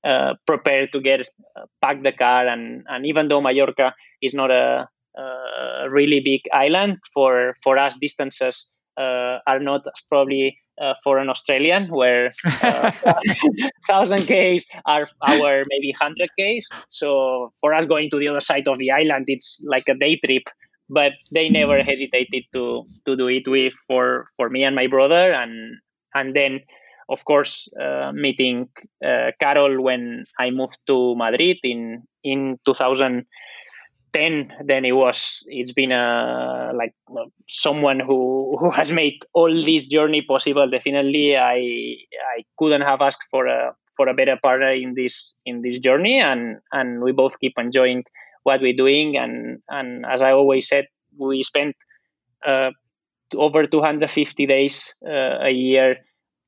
uh, prepared to get uh, pack the car and and even though Mallorca is not a, a really big island for for us distances uh, are not probably uh, for an Australian, where uh, thousand k's are our maybe hundred k's. So for us going to the other side of the island, it's like a day trip. But they never hesitated to to do it with for for me and my brother, and and then of course uh, meeting uh, Carol when I moved to Madrid in in 2000 10 then it was. It's been a like someone who who has made all this journey possible. Definitely i i couldn't have asked for a for a better partner in this in this journey. And and we both keep enjoying what we're doing. And and as i always said we spent uh, over 250 days uh, a year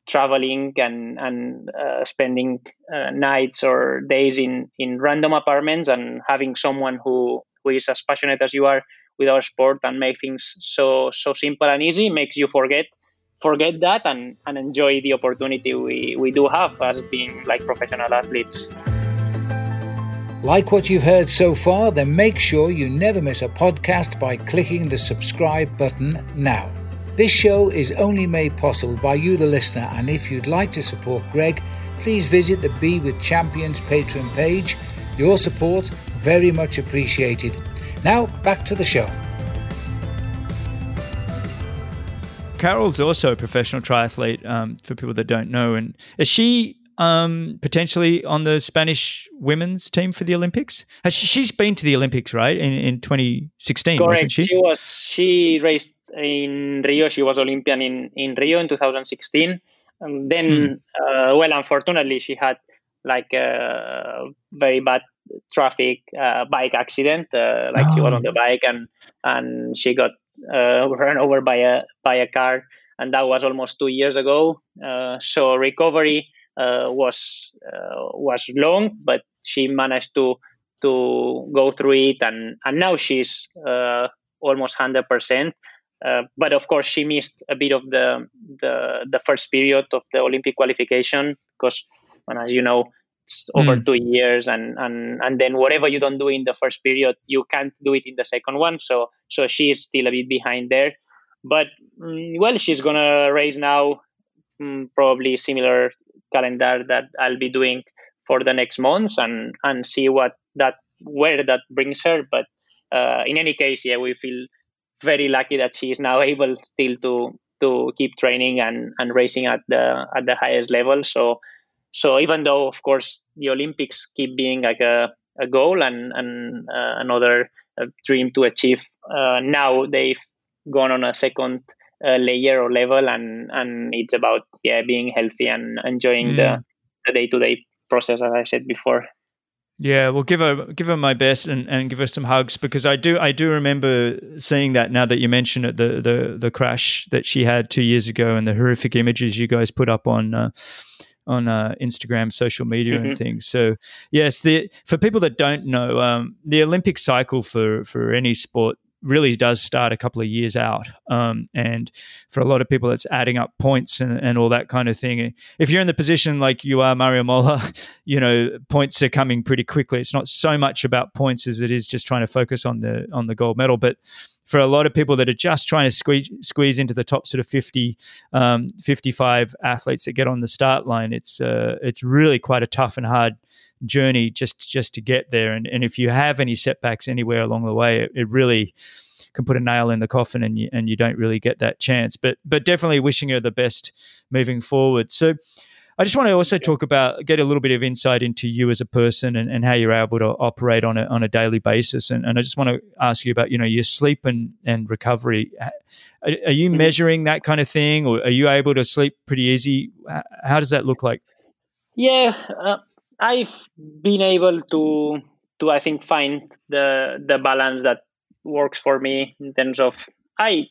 traveling and and uh, spending uh, nights or days in in random apartments and having someone who who is as passionate as you are with our sport and make things so so simple and easy makes you forget forget that and, and enjoy the opportunity we, we do have as being like professional athletes. Like what you've heard so far, then make sure you never miss a podcast by clicking the subscribe button now. This show is only made possible by you, the listener, and if you'd like to support Greg, please visit the Be With Champions Patreon page. Your support very much appreciated. Now, back to the show. Carol's also a professional triathlete, um, for people that don't know. And is she um, potentially on the Spanish women's team for the Olympics? Has she, she's been to the Olympics, right? In, in 2016, Correct. wasn't she? She was. She raced in Rio. She was Olympian in, in Rio in 2016. And then, mm. uh, well, unfortunately, she had like a very bad traffic uh, bike accident. Uh, like oh. she was on the oh. bike and and she got uh, run over by a by a car, and that was almost two years ago. Uh, so recovery uh, was uh, was long, but she managed to to go through it, and and now she's uh, almost hundred percent. Uh, but of course, she missed a bit of the the, the first period of the Olympic qualification because, and as you know, over mm. two years, and and and then whatever you don't do in the first period, you can't do it in the second one. So so she's still a bit behind there. But mm, well, she's gonna race now, mm, probably similar calendar that I'll be doing for the next months, and and see what that where that brings her. But uh, in any case, yeah, we feel very lucky that she is now able still to to keep training and and racing at the at the highest level. So so even though of course the Olympics keep being like a, a goal and and uh, another uh, dream to achieve, uh, now they've gone on a second uh, layer or level, and and it's about yeah being healthy and enjoying mm. the the day to day process as I said before. Yeah, well, give her give her my best and, and give her some hugs because I do I do remember seeing that now that you mention it the the the crash that she had two years ago and the horrific images you guys put up on uh, on uh, Instagram, social media, mm-hmm. and things. So yes, the for people that don't know, um, the Olympic cycle for for any sport really does start a couple of years out. Um, and for a lot of people, it's adding up points and, and all that kind of thing. If you're in the position like you are, Mario Mola, you know, points are coming pretty quickly. It's not so much about points as it is just trying to focus on the on the gold medal. But for a lot of people that are just trying to squeeze squeeze into the top sort of 50, um, 55 athletes that get on the start line, it's uh, it's really quite a tough and hard journey just just to get there. And and if you have any setbacks anywhere along the way, it, it really can put a nail in the coffin, and you and you don't really get that chance. But but definitely wishing her the best moving forward. So. I just want to also talk about get a little bit of insight into you as a person and, and how you're able to operate on a on a daily basis. And, and I just want to ask you about you know your sleep and and recovery. Are, are you mm-hmm. measuring that kind of thing, or are you able to sleep pretty easy? How does that look like? Yeah, uh, I've been able to to I think find the the balance that works for me in terms of I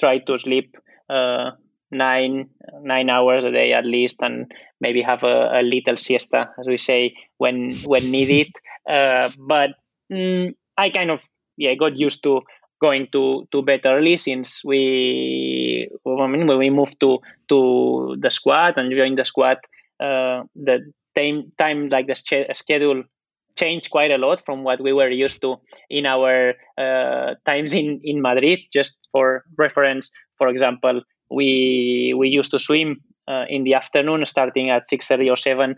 try to sleep uh, nine nine hours a day at least and maybe have a, a little siesta as we say when when needed. Uh, but mm, i kind of yeah got used to going to to bed early since we I mean, when we moved to to the squad and joined the squad uh, the time time like the schedule changed quite a lot from what we were used to in our uh, times in in Madrid just for reference. For example we we used to swim uh, in the afternoon, starting at six thirty or seven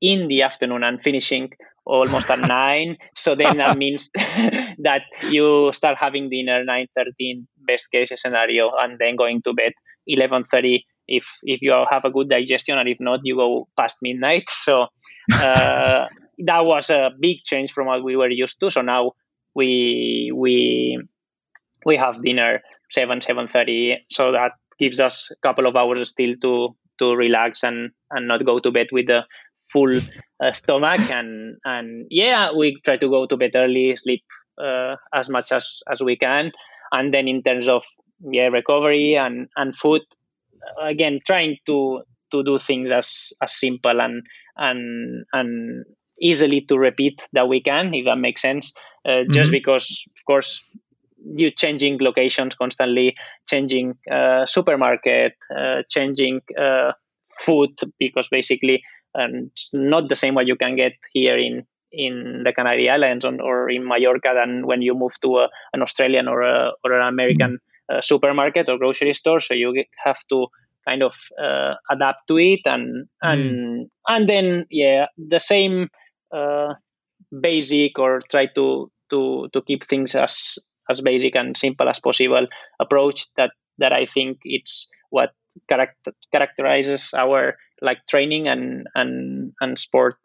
in the afternoon and finishing almost at nine. So then that means that you start having dinner nine thirteen, best case scenario, and then going to bed eleven thirty if if you have a good digestion, and if not, you go past midnight. So uh, that was a big change from what we were used to. So now we we we have dinner seven seven thirty, so that gives us a couple of hours still to to relax and and not go to bed with a full uh, stomach. And and yeah we try to go to bed early sleep uh, as much as as we can. And then in terms of yeah recovery and and food again trying to to do things as as simple and and and easily to repeat that we can if that makes sense. Uh, mm-hmm. just because of course you changing locations constantly, changing uh, supermarket, uh, changing uh, food because basically um, it's not the same what you can get here in in the Canary Islands or, or in Mallorca than when you move to a, an Australian or a, or an American uh, supermarket or grocery store. So you have to kind of uh, adapt to it and and mm. and then yeah the same uh, basic or try to to to keep things as as basic and simple as possible approach that that I think it's what character, characterizes our like training and and and sport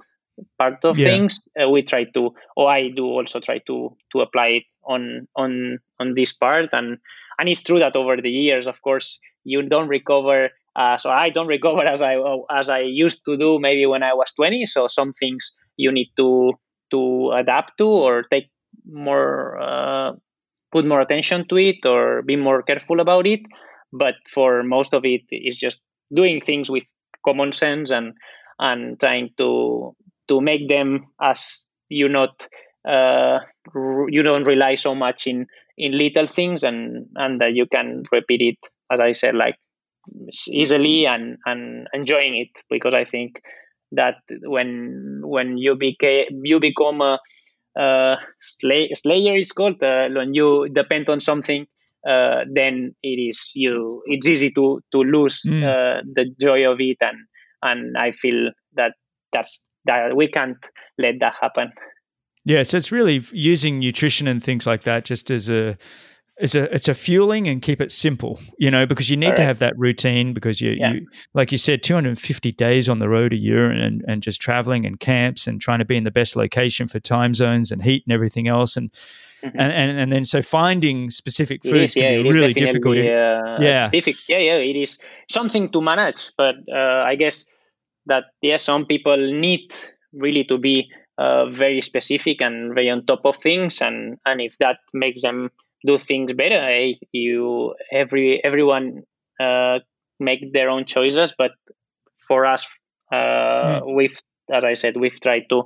part of yeah. things. Uh, we try to or i do also try to to apply it on on on this part. And and it's true that over the years of course you don't recover uh, so i don't recover as i as i used to do maybe when i was 20 so some things you need to to adapt to or take more uh, put more attention to it or be more careful about it. But for most of it, it's just doing things with common sense and and trying to to make them as you not uh, you don't rely so much in in little things and and that you can repeat it as i said like easily and and enjoying it because i think that when when you became you become a, a slay, slayer is called uh, when you depend on something uh, then it is you it's easy to to lose mm. uh, the joy of it and and i feel that that's that we can't let that happen yeah, so it's really using nutrition and things like that just as a as a it's a fueling and keep it simple, you know, because you need right. to have that routine because you, yeah. you like you said, 250 days on the road a year and and just traveling and camps and trying to be in the best location for time zones and heat and everything else and mm-hmm. and, and and then so finding specific foods is, yeah, can be really difficult. Uh, yeah, difficult. Yeah, yeah, it is something to manage, but uh, I guess that yeah, some people need really to be uh, very specific and very on top of things and and if that makes them do things better eh, you every everyone uh, make their own choices but for us uh, mm. we've as i said we've tried to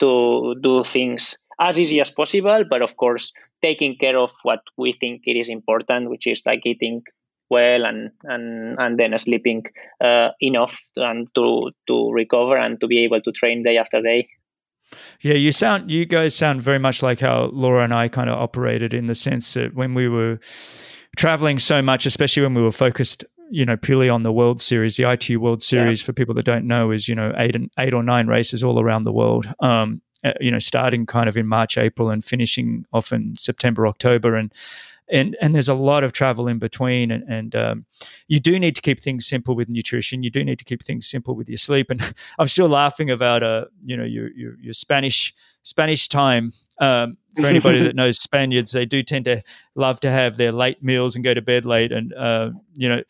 to do things as easy as possible but of course taking care of what we think it is important which is like eating well and and and then sleeping uh, enough and to to recover and to be able to train day after day yeah, you sound you guys sound very much like how Laura and I kind of operated in the sense that when we were traveling so much, especially when we were focused, you know, purely on the World Series, the ITU World Series. Yeah. For people that don't know, is you know eight and eight or nine races all around the world. Um, you know, starting kind of in March, April, and finishing off in September, October, and and and there's a lot of travel in between and, and um, you do need to keep things simple with nutrition. You do need to keep things simple with your sleep. And i'm still laughing about uh you know your your, your spanish spanish time. Um, for anybody that knows spaniards they do tend to love to have their late meals and go to bed late. And uh, you know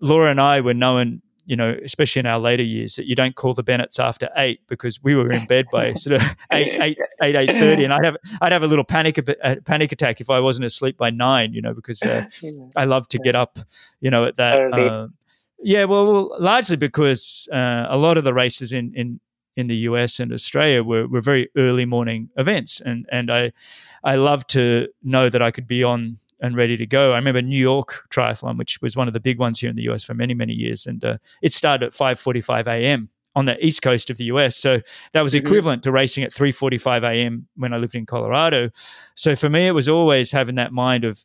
laura and i were known you know, especially in our later years, that you don't call the Bennetts after eight because we were in bed by sort of eight, eight, eight, eight thirty, and I'd have I'd have a little panic a panic attack if I wasn't asleep by nine, you know, because uh, I love to get up, you know, at that. Uh, yeah, well, well, largely because uh, a lot of the races in in in the US and Australia were, were very early morning events, and and I I love to know that I could be on and ready to go. I remember New York Triathlon, which was one of the big ones here in the US for many many years, and uh, it started at 5:45 a.m. on the east coast of the US. So that was mm-hmm. equivalent to racing at 3:45 a.m. when I lived in Colorado. So for me, it was always having that mind of,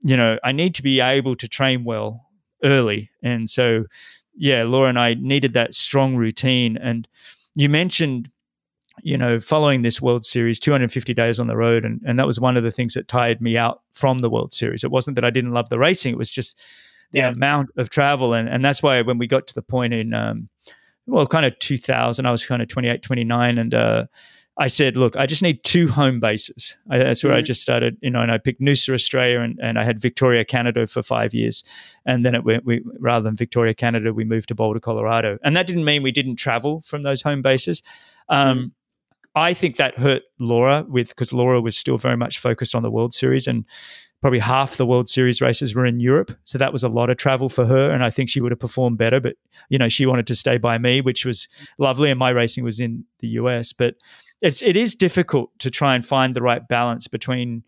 you know, I need to be able to train well early, and so yeah, Laura and I needed that strong routine. And you mentioned you know, following this World Series, 250 days on the road. And, and that was one of the things that tired me out from the World Series. It wasn't that I didn't love the racing, it was just the yeah. amount of travel. And, and that's why when we got to the point in, um, well, kind of 2000, I was kind of 28, 29. And uh, I said, look, I just need two home bases. I, that's where mm-hmm. I just started, you know, and I picked Noosa, Australia, and, and I had Victoria, Canada for five years. And then it went, we, rather than Victoria, Canada, we moved to Boulder, Colorado. And that didn't mean we didn't travel from those home bases. Um, mm-hmm I think that hurt Laura with because Laura was still very much focused on the World Series and probably half the World Series races were in Europe. So that was a lot of travel for her. And I think she would have performed better. But, you know, she wanted to stay by me, which was lovely. And my racing was in the US. But it's it is difficult to try and find the right balance between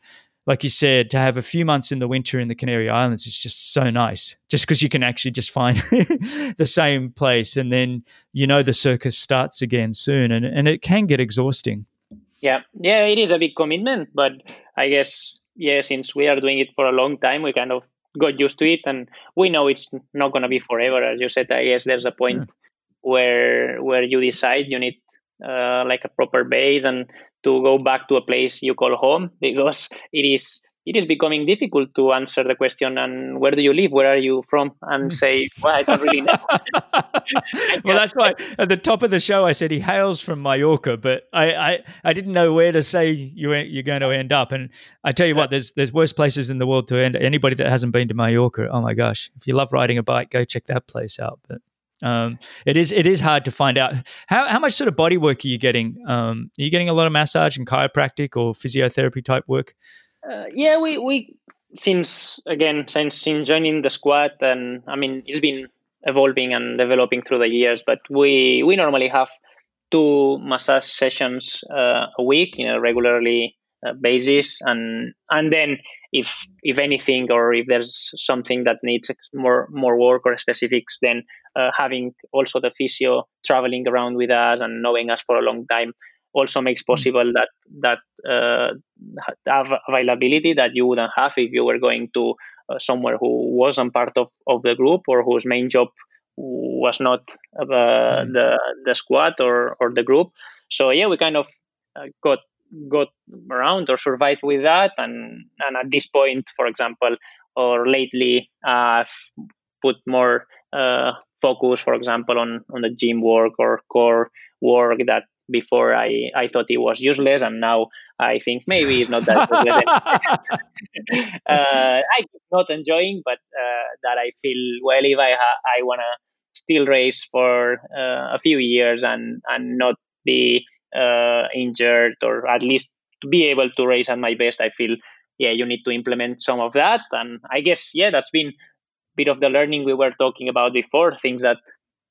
like you said, to have a few months in the winter in the Canary Islands is just so nice. Just because you can actually just find the same place, and then you know the circus starts again soon, and and it can get exhausting. Yeah, yeah, it is a big commitment, but I guess yeah, since we are doing it for a long time, we kind of got used to it, and we know it's not going to be forever. As you said, I guess there's a point yeah. where where you decide you need uh, like a proper base and to go back to a place you call home because it is it is becoming difficult to answer the question and where do you live? Where are you from? and mm. say well i don't really know. Well that's why at the top of the show i said he hails from mallorca but i i, I didn't know where to say you, you're going to end up. And i tell you what there's there's worse places in the world to end anybody that hasn't been to mallorca oh my gosh if you love riding a bike go check that place out but um, it is it is hard to find out how, how much sort of body work are you getting. Um, are you getting a lot of massage and chiropractic or physiotherapy type work? Uh, yeah, we we since again since since joining the squad, and I mean it's been evolving and developing through the years. But we we normally have two massage sessions uh, a week in a regularly uh, basis, and and then if if anything or if there's something that needs more more work or specifics, then uh, having also the physio traveling around with us and knowing us for a long time also makes mm. possible that that uh, have availability that you wouldn't have if you were going to uh, somewhere who wasn't part of, of the group or whose main job was not uh, mm. the the squad or or the group. So yeah, we kind of uh, got got around or survived with that, and and at this point, for example, or lately, I've put more uh, focus, for example, on on the gym work or core work that before I, I thought it was useless and now I think maybe it's not that useless uh, I'm not enjoying but uh, that I feel well if I ha- I want to still race for uh, a few years and and not be uh, injured or at least to be able to race at my best I feel yeah you need to implement some of that. And I guess yeah that's been bit of the learning we were talking about before things that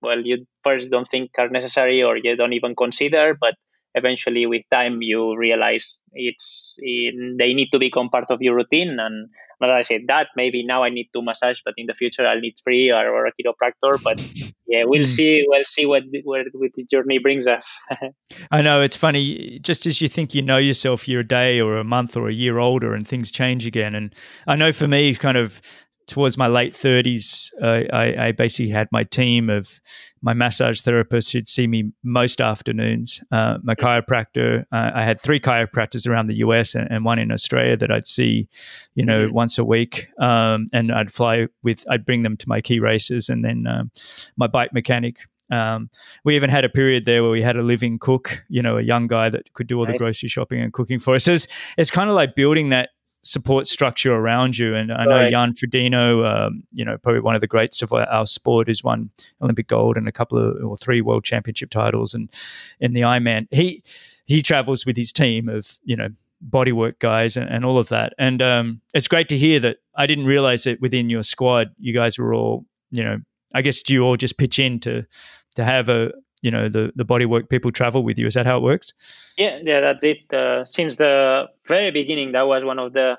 well you first don't think are necessary or you don't even consider but eventually with time you realize it's in, they need to become part of your routine. And as I said that maybe now I need to massage but in the future I'll need free or, or a chiropractor but yeah we'll mm. see we'll see what where what the journey brings us. I know it's funny just as you think you know yourself you're a day or a month or a year older and things change again. And I know for me kind of towards my late 30s, uh, I, I, basically had my team of my massage therapists who'd see me most afternoons, uh, my chiropractor. Uh, I had three chiropractors around the US and, and, one in Australia that I'd see, you know, mm-hmm. once a week. Um, and I'd fly with, I'd bring them to my key races and then um, my bike mechanic. Um, we even had a period there where we had a living cook, you know, a young guy that could do all nice. the grocery shopping and cooking for us. So it's, it's kind of like building that support structure around you. And I know right. Jan Frodeno, um, you know, probably one of the greats of our sport, has won Olympic gold and a couple of or three world championship titles. And in the Ironman, he he travels with his team of you know bodywork guys and, and all of that. And um, it's great to hear that. I didn't realize that within your squad, you guys were all you know. I guess do you all just pitch in to to have a you know the the bodywork people travel with you. Is that how it works? Yeah yeah that's it. Uh, since the very beginning that was one of the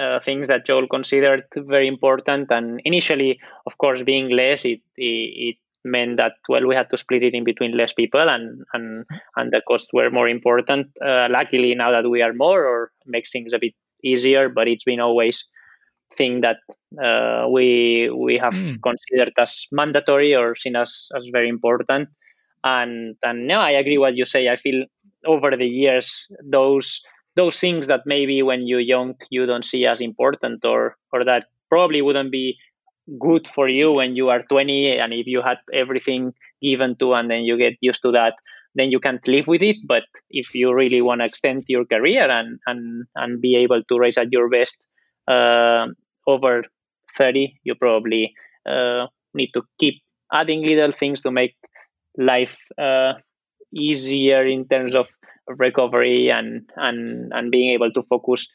uh, things that joel considered very important. And initially of course being less it, it, it meant that well we had to split it in between less people and and and the costs were more important. Uh, luckily now that we are more or makes things a bit easier but it's been always thing that uh, we we have mm. considered as mandatory or seen as as very important and and no i agree what you say. I feel over the years those those things that maybe when you're young you don't see as important or or that probably wouldn't be good for you when you are 20 and if you had everything given to and then you get used to that then you can't live with it. But if you really want to extend your career and and and be able to race at your best uh, over 30 you probably uh, need to keep adding little things to make life uh, easier in terms of recovery and and and being able to focus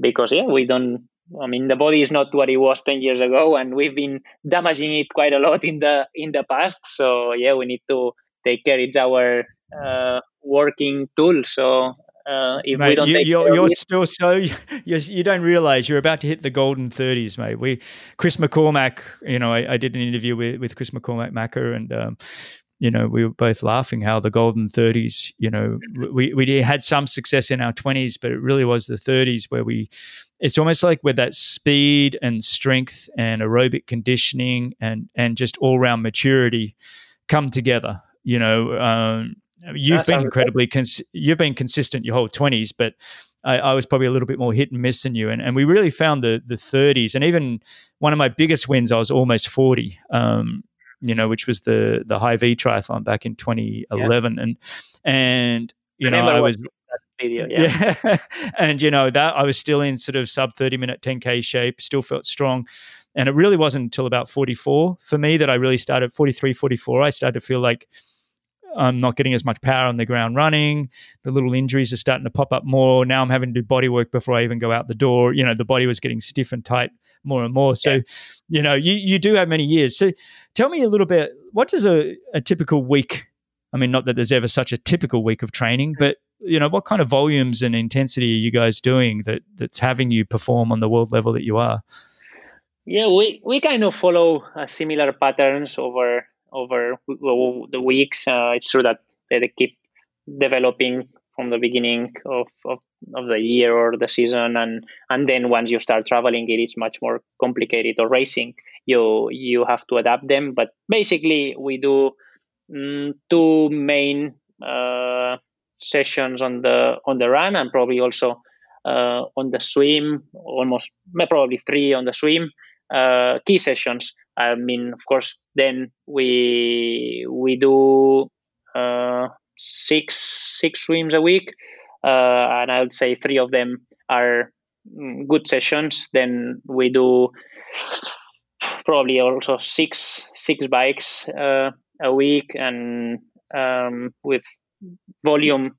because yeah we don't i mean the body is not what it was 10 years ago and we've been damaging it quite a lot in the in the past. So yeah we need to take care. It's our uh, working tool. So uh, if mate, we don't you, you're, you're still so you, you don't realize you're about to hit the golden 30s mate. We chris mccormack you know i, I did an interview with, with chris mccormack Macca and um, you know, we were both laughing how the golden 30s, you know, we, we had some success in our 20s, but it really was the 30s where we, it's almost like with that speed and strength and aerobic conditioning and, and just all round maturity come together, you know. Um, you've been incredibly, cons- you've been consistent your whole 20s, but I, I, was probably a little bit more hit and miss than you. And, and we really found the, the 30s. And even one of my biggest wins, I was almost 40. Um, you know, which was the the Hy-Vee triathlon back in 2011, yeah. and and you I know I was. Video, yeah. yeah. and you know that I was still in sort of sub 30 minute 10k shape, still felt strong. And it really wasn't until about 44 for me that I really started 43, 44. I started to feel like I'm not getting as much power on the ground running. The little injuries are starting to pop up more. Now I'm having to do body work before I even go out the door. You know, the body was getting stiff and tight more and more. So, yeah. you know, you, you do have many years. So tell me a little bit, what does a, a typical week I mean, not that there's ever such a typical week of training, but you know, what kind of volumes and intensity are you guys doing that that's having you perform on the world level that you are? Yeah, we, we kind of follow uh, similar patterns over over the weeks. Uh, it's true that they keep developing from the beginning of, of, of the year or the season, and and then once you start traveling, it is much more complicated. Or racing, you you have to adapt them. But basically, we do mm, two main uh, sessions on the on the run, and probably also uh, on the swim. Almost probably three on the swim uh, key sessions. I mean, of course, then we we do uh, six six swims a week, uh, and I would say three of them are mm, good sessions. Then we do probably also six six bikes uh, a week, and um, with volume,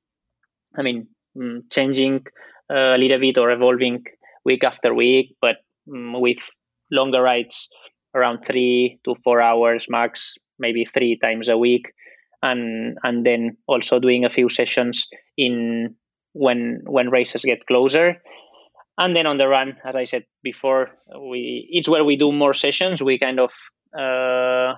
I mean, mm, changing uh, a little bit or evolving week after week, but um, with longer rides around three to four hours max, maybe three times a week, and and then also doing a few sessions in when when races get closer. And then on the run, as I said before, we each where we do more sessions, we kind of uh,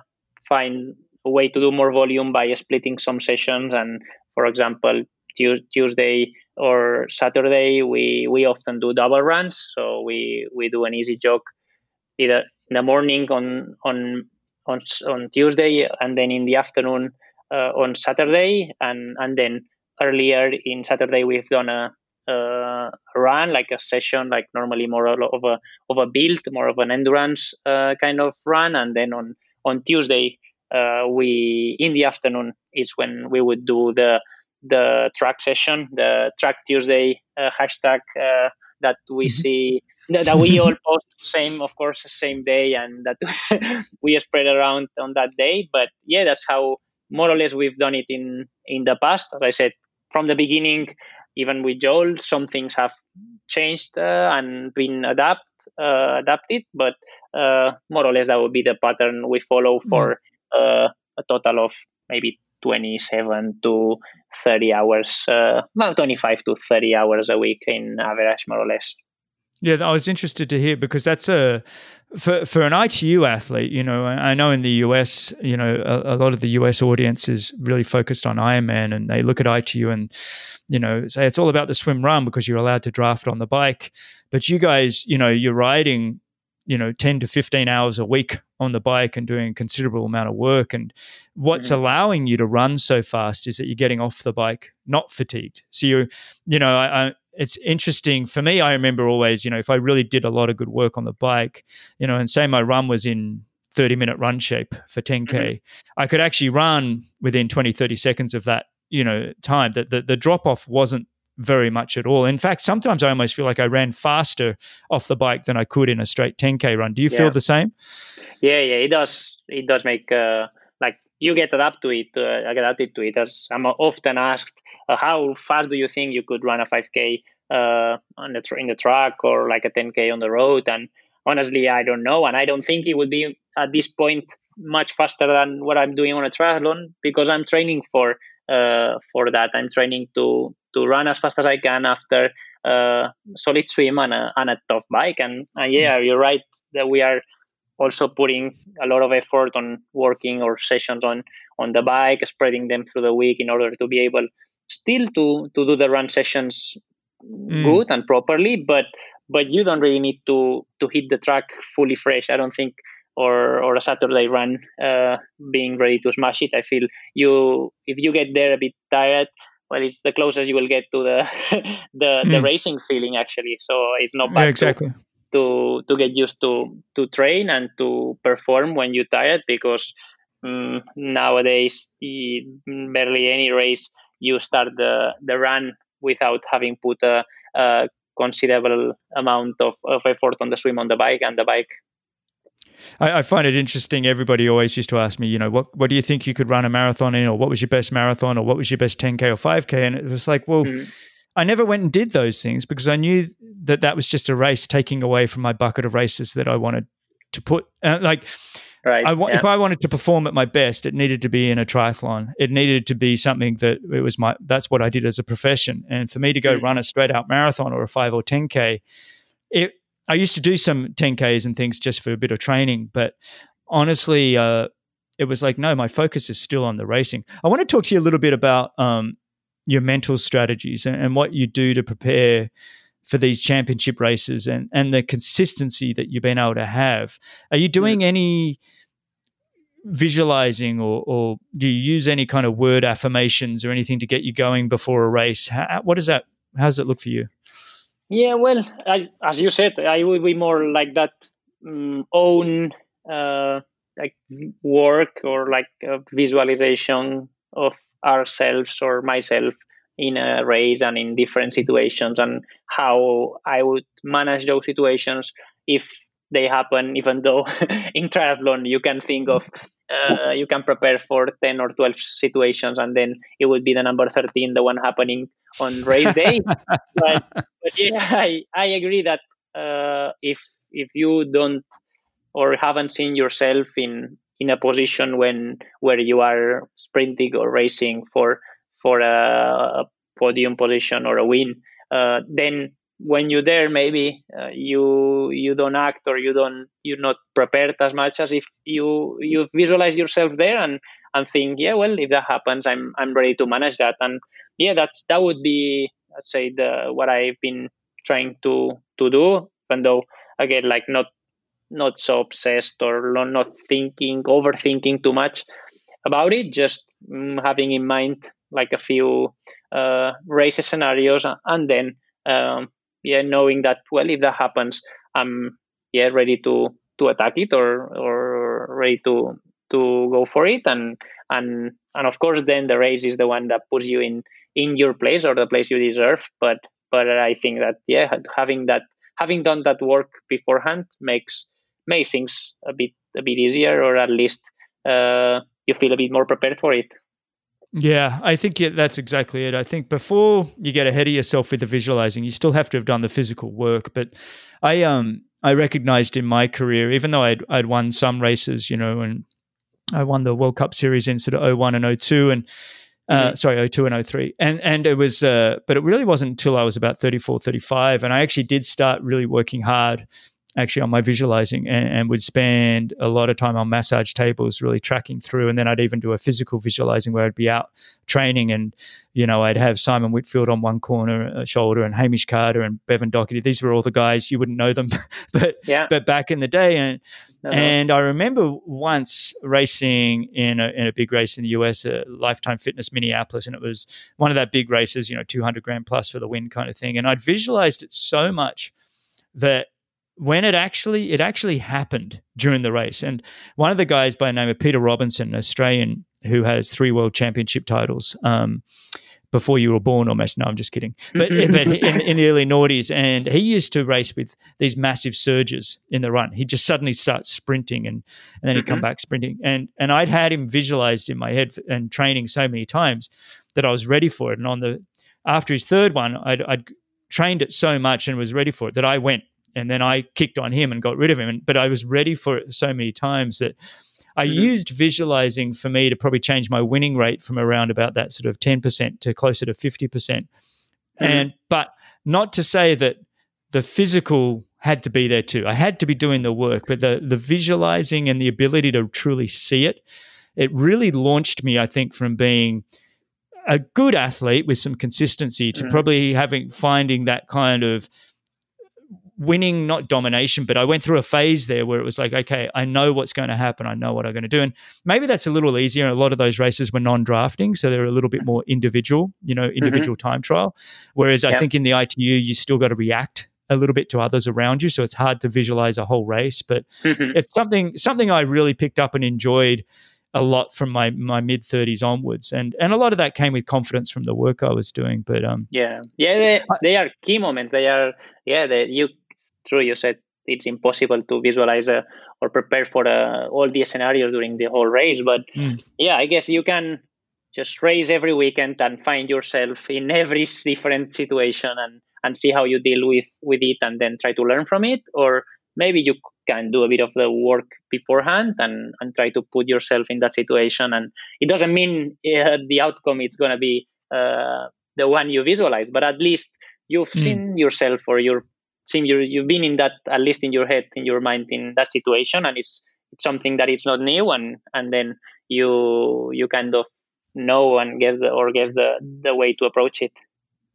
find a way to do more volume by splitting some sessions. And for example, Tuesday or Saturday, we we often do double runs. So we we do an easy jog either in the morning on on on, on Tuesday and then in the afternoon uh, on Saturday and and then earlier in Saturday we've done a, a run like a session like normally more of a of a build more of an endurance uh, kind of run and then on on Tuesday uh, we in the afternoon is when we would do the the track session the track Tuesday uh, hashtag uh, that we mm-hmm. see that we all post same of course the same day and that we spread around on that day but yeah that's how more or less we've done it in in the past as i said from the beginning even with joel some things have changed uh, and been adapt uh, adapted but uh, more or less that would be the pattern we follow mm. for mm. a total of maybe 27 to 30 hours uh, well 25 to 30 hours a week in average more or less yeah, I was interested to hear because that's a for for an ITU athlete. You know, I know in the US, you know, a, a, lot of the US audience is really focused on Ironman, and they look at ITU and you know say it's all about the swim run because you're allowed to draft on the bike. But you guys, you know, you're riding, you know, ten to fifteen hours a week on the bike and doing a considerable amount of work. And what's mm-hmm. allowing you to run so fast is that you're getting off the bike not fatigued. So you, you know, I, I it's interesting for me. I remember always, you know, if I really did a lot of good work on the bike, you know, and say my run was in 30 minute run shape for 10K, mm-hmm. I could actually run within 20, 30 seconds of that, you know, time. That the, the drop off wasn't very much at all. In fact, sometimes I almost feel like I ran faster off the bike than I could in a straight 10K run. Do you yeah. feel the same? Yeah, yeah, it does. It does make, uh, you get adapted to it. Uh, I get adapted to it. As I'm often asked, uh, how far do you think you could run a 5k uh, on the tr- in the track or like a 10k on the road and honestly i don't know and i don't think it would be at this point much faster than what i'm doing on a triathlon because i'm training for uh, for that i'm training to to run as fast as i can after uh, solid swim and a, and a tough bike and, and yeah mm. you're right that we are also putting a lot of effort on working or sessions on on the bike spreading them through the week in order to be able still to to do the run sessions mm. good and properly but but you don't really need to to hit the track fully fresh i don't think or or a saturday run uh, being ready to smash it i feel you if you get there a bit tired well it's the closest you will get to the the, mm. the racing feeling actually so it's not bad yeah, exactly to, to to get used to to train and to perform when you're tired because um, nowadays barely any race you start the the run without having put a, a considerable amount of, of effort on the swim on the bike and the bike I, I, find it interesting. Everybody always used to ask me, you know, what what do you think you could run a marathon in, or what was your best marathon, or what was your best 10k or 5k? And it was like, well, mm. I never went and did those things because I knew that that was just a race taking away from my bucket of races that I wanted to put. Uh, like Right. I yeah. If I wanted to perform at my best, it needed to be in a triathlon. It needed to be something that it was my. That's what I did as a profession. And for me to go mm. run a straight out marathon or a five or ten k, it. I used to do some ten ks and things just for a bit of training, but honestly, uh, it was like no, my focus is still on the racing. I want to talk to you a little bit about um, your mental strategies and, and what you do to prepare for these championship races and and the consistency that you've been able to have. Are you doing yeah. any visualizing or, or do you use any kind of word affirmations or anything to get you going before a race? How, what does that? How does it look for you? Yeah, well, I, as you said, I will be more like that um, own uh, like work or like visualization of ourselves or myself in a race and in different situations and how I would manage those situations if they happen even though in triathlon you can think of uh, you can prepare for 10 or 12 situations and then it would be the number 13 the one happening on race day. But, but, yeah I, I agree that uh, if if you don't or haven't seen yourself in in a position when where you are sprinting or racing for for a, podium position or a win, uh, then when you're there, maybe uh, you you don't act or you don't you're not prepared as much as if you you visualize yourself there and and think, yeah, well, if that happens, I'm I'm ready to manage that. And yeah, that's that would be let's say the what I've been trying to to do, even though again, like not not so obsessed or not thinking overthinking too much about it just mm, having in mind like a few uh, race scenarios and then um, yeah knowing that well if that happens i'm yeah ready to to attack it or or ready to to go for it. And and and of course then the race is the one that puts you in in your place or the place you deserve. But but i think that yeah having that having done that work beforehand makes makes things a bit a bit easier or at least uh, you feel a bit more prepared for it yeah, I think that's exactly it. I think before you get ahead of yourself with the visualizing, you still have to have done the physical work. But I um I recognized in my career, even though I'd I'd won some races, you know, and I won the World Cup Series in sort of 01 and 02 and uh, mm-hmm. sorry, 02 and 03. And and it was uh, but it really wasn't until I was about 34, 35 and I actually did start really working hard actually on my visualizing and, and, would spend a lot of time on massage tables really tracking through. And then i'd even do a physical visualizing where i'd be out training and you know i'd have simon whitfield on one corner a shoulder and hamish carter and bevan docherty. These were all the guys you wouldn't know them but yeah. but back in the day. And uh-huh. and i remember once racing in a, in a big race in the us a lifetime fitness minneapolis. And it was one of that big races you know 200 grand plus for the win kind of thing. And i'd visualized it so much that when it actually it actually happened during the race. And one of the guys by the name of Peter Robertson, an Australian who has three world championship titles. Um, before you were born, almost. No, I'm just kidding. But, but in, in, the early noughties, and he used to race with these massive surges in the run. He'd just suddenly start sprinting, and, and then he'd come mm-hmm. back sprinting. And and I'd had him visualized in my head and training so many times that I was ready for it. And on the after his third one, I'd, I'd trained it so much and was ready for it that I went and then I kicked on him and got rid of him. But I was ready for it so many times that I mm-hmm. used visualizing for me to probably change my winning rate from around about that sort of 10% to closer to 50%. percent mm hmm And but not to say that the physical had to be there too. I had to be doing the work, but the the visualizing and the ability to truly see it, it really launched me, I think, from being a good athlete with some consistency to mm probably having finding that kind of winning, not domination, but I went through a phase there where it was like, okay, I know what's going to happen. I know what I'm going to do. And maybe that's a little easier. A lot of those races were non drafting, so they're a little bit more individual, you know, individual mm-hmm. time trial. Whereas I think in the ITU, you still got to react a little bit to others around you. So it's hard to visualize a whole race. But mm-hmm. it's something something I really picked up and enjoyed a lot from my my mid 30s onwards and and a lot of that came with confidence from the work I was doing but um yeah yeah they, they are key moments they are yeah they, you it's true. You said it's impossible to visualize uh, or prepare for uh, all the scenarios during the whole race. But mm. yeah, I guess you can just race every weekend and find yourself in every different situation and and see how you deal with with it and then try to learn from it or maybe you can do a bit of the work beforehand and and try to put yourself in that situation and it doesn't mean uh, the outcome is going to be uh, the one you visualize but at least you've mm. seen yourself or you're seen you you've been in that at least in your head in your mind in that situation and it's it's something that is not new and and then you you kind of know and guess the or guess the the way to approach it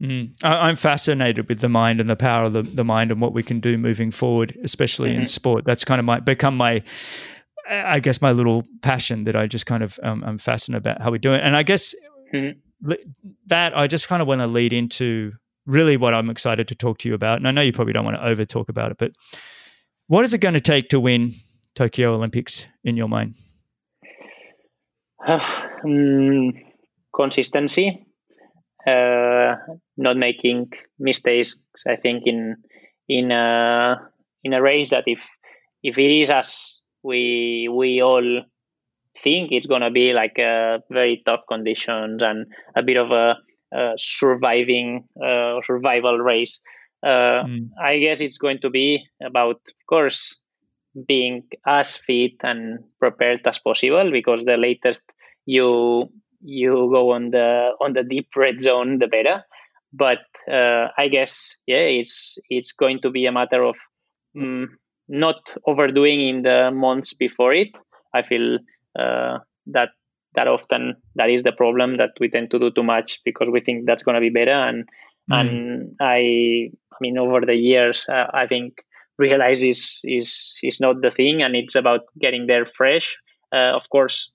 Mm. I, am fascinated with the mind and the power of the, the mind and what we can do moving forward, especially mm-hmm. in sport. That's kind of my become my, I guess, my little passion that I just kind of um, I'm fascinated about how we do it. And I guess mm-hmm. that I just kind of want to lead into really what I'm excited to talk to you about. And I know you probably don't want to over talk about it, but what is it going to take to win Tokyo Olympics in your mind? um, consistency uh, not making mistakes. I think in in a in a range that if if it is as we we all think it's gonna be like a very tough conditions and a bit of a surviving uh, survival race. Uh, mm. I guess it's going to be about, of course, being as fit and prepared as possible because the latest you you go on the on the deep red zone, the better. But uh, I guess yeah, it's it's going to be a matter of um, not overdoing in the months before it. I feel uh, that that often that is the problem that we tend to do too much because we think that's going to be better and mm. and I I mean over the years uh, I think realize is is is not the thing and it's about getting there fresh. Uh, of course,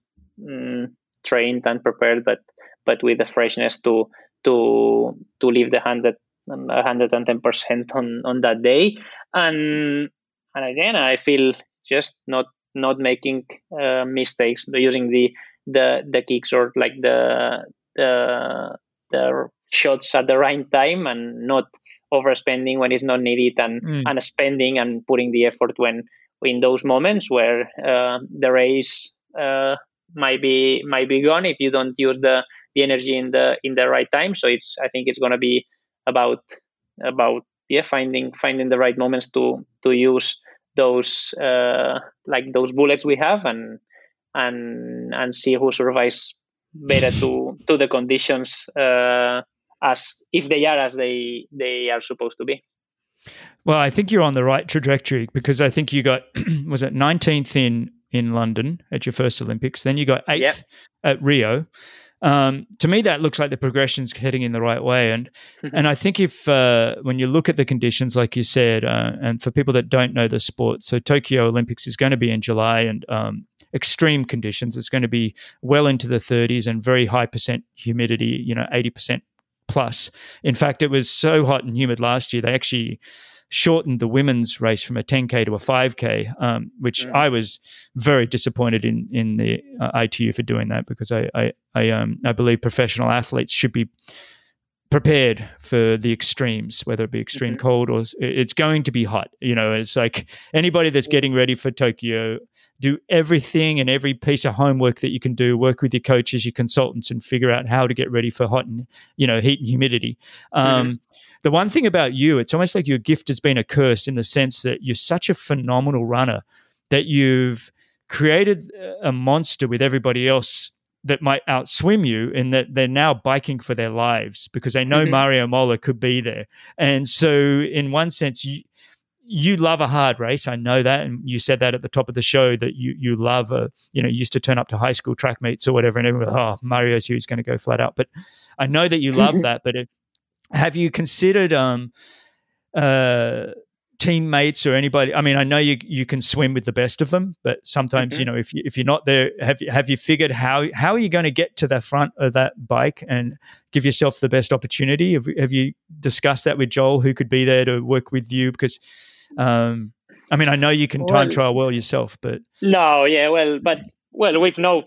um, trained and prepared, but but with the freshness to to to leave the hundred hundred and ten percent on on that day. And and again, I feel just not not making uh, mistakes using the the the kicks or like the the the shots at the right time and not overspending when it's not needed and mm. and spending and putting the effort when in those moments where uh, the race uh, might be might be gone if you don't use the the energy in the in the right time so it's i think it's going to be about about yeah finding finding the right moments to to use those uh like those bullets we have and and and see who survives better to to the conditions uh as if they are as they they are supposed to be well i think you're on the right trajectory because i think you got was it 19th in in London at your first Olympics. Then you got eighth yep. at Rio. Um, to me, that looks like the progression's heading in the right way. And mm-hmm. and I think if uh, when you look at the conditions, like you said, uh, and for people that don't know the sport, so Tokyo Olympics is going to be in July and um, extreme conditions. It's going to be well into the 30s and very high percent humidity. You know, 80 percent plus. In fact, it was so hot and humid last year they actually shortened the women's race from a 10k to a 5k, um, which I was very disappointed in in the uh, ITU for doing that because I I I, um, I believe professional athletes should be prepared for the extremes, whether it be extreme mm-hmm. cold or it's going to be hot. You know, it's like anybody that's getting ready for Tokyo, do everything and every piece of homework that you can do. Work with your coaches, your consultants, and figure out how to get ready for hot and you know heat and humidity. Um, mm-hmm the one thing about you, it's almost like your gift has been a curse in the sense that you're such a phenomenal runner that you've created a monster with everybody else that might outswim you and that they're now biking for their lives because they know mm-hmm. Mario Mola could be there. And so in one sense you you love a hard race. I know that, and you said that at the top of the show that you you love a you know used to turn up to high school track meets or whatever, and everyone oh Mario's here, he's going to go flat out. But I know that you love that. But it, have you considered um, uh, teammates or anybody? I mean, I know you you can swim with the best of them, but sometimes mm-hmm. you know if you, if you're not there, have you have you figured how how are you going to get to the front of that bike and give yourself the best opportunity? Have, have you discussed that with Joel, who could be there to work with you? Because um, I mean, I know you can well, time trial well yourself, but no, yeah, well, but well, we've known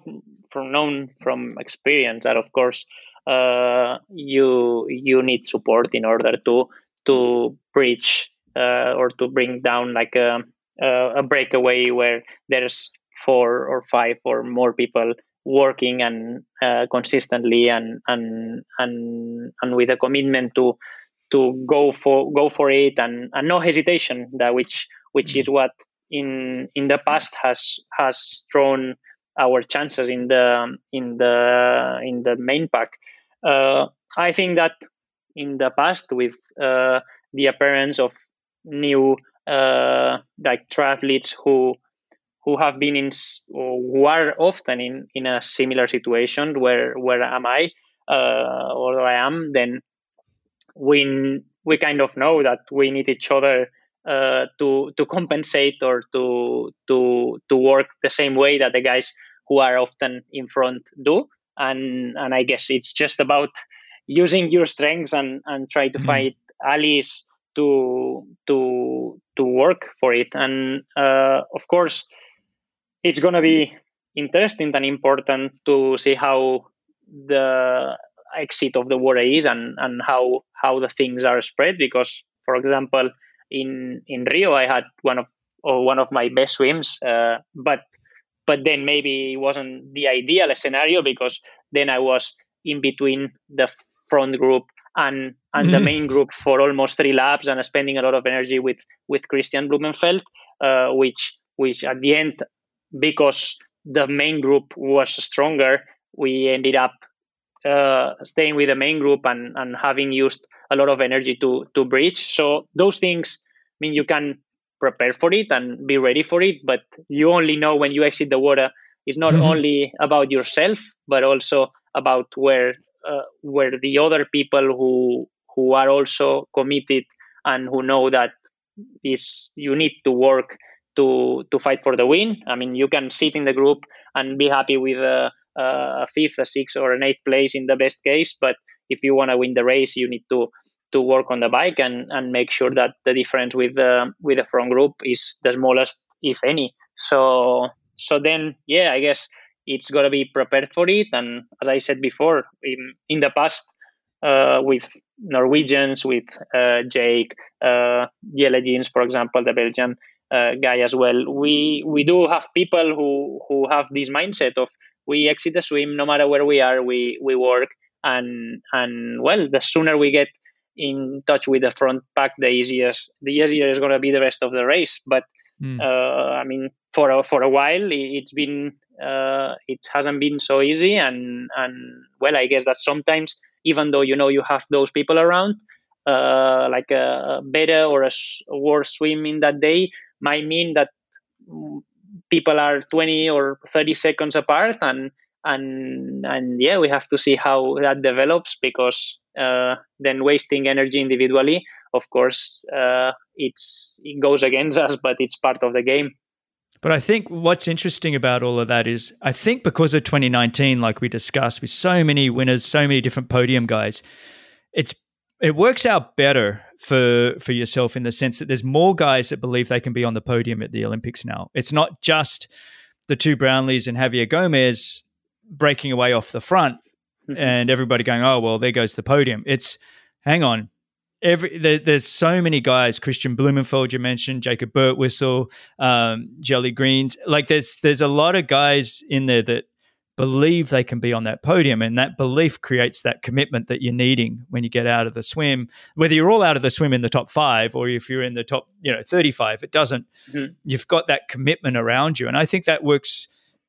from known from experience that of course uh, you you need support in order to to bridge or to bring down like a, a breakaway where there's four or five or more people working and uh, consistently and and and and with a commitment to to go for go for it and, and no hesitation that which which is what in in the past has has thrown our chances in the in the in the main pack. Uh, I think that in the past, with uh, the appearance of new uh, like triathletes who who have been in who are often in in a similar situation where where am I uh, or I am, then we we kind of know that we need each other uh, to to compensate or to to to work the same way that the guys who are often in front do and and i guess it's just about using your strengths and and try to mm. find allies to to to work for it. And uh, of course it's going to be interesting and important to see how the exit of the water is and and how how the things are spread. Because for example in in rio i had one of or one of my best swims uh, but but then maybe it wasn't the ideal scenario because then I was in between the front group and and the main group for almost three laps and spending a lot of energy with with Kristian Blummenfelt, uh, which which at the end because the main group was stronger, we ended up uh, staying with the main group and and having used a lot of energy to to bridge. So those things I mean you can prepare for it and be ready for it but you only know when you exit the water it's not only about yourself but also about where uh, where the other people who who are also committed and who know that is you need to work to to fight for the win. I mean you can sit in the group and be happy with a, a fifth a sixth or an eighth place in the best case but if you want to win the race you need to to work on the bike and and make sure that the difference with the with the front group is the smallest if any. So so then yeah i guess it's got to be prepared for it and as i said before in in the past uh, with norwegians with uh, jake uh, Jelle Geens, for example the belgian uh, guy as well we we do have people who who have this mindset of we exit the swim no matter where we are we we work and and well the sooner we get in touch with the front pack, the easiest the easier is going to be the rest of the race. But mm. uh, I mean, for a, for a while, it's been uh, it hasn't been so easy, and and well, I guess that sometimes even though you know you have those people around, uh, like a better or a worse swim in that day might mean that people are 20 or 30 seconds apart. And and and yeah we have to see how that develops because uh, then wasting energy individually of course uh, it's it goes against us but it's part of the game but I think what's interesting about all of that is I think because of 2019 like we discussed with so many winners so many different podium guys it's it works out better for for yourself in the sense that there's more guys that believe they can be on the podium at the Olympics now. It's not just the two Brownlees and Javier Gomez breaking away off the front mm-hmm. and everybody going, oh, well, there goes the podium. It's, hang on. Every there, there's so many guys. kristian blummenfelt you mentioned, Jacob Birtwhistle, um, Jelle Geens. Like there's there's a lot of guys in there that believe they can be on that podium, and that belief creates that commitment that you're needing when you get out of the swim. Whether you're all out of the swim in the top five or if you're in the top, you know, 35, it doesn't. Mm-hmm. You've got that commitment around you, and I think that works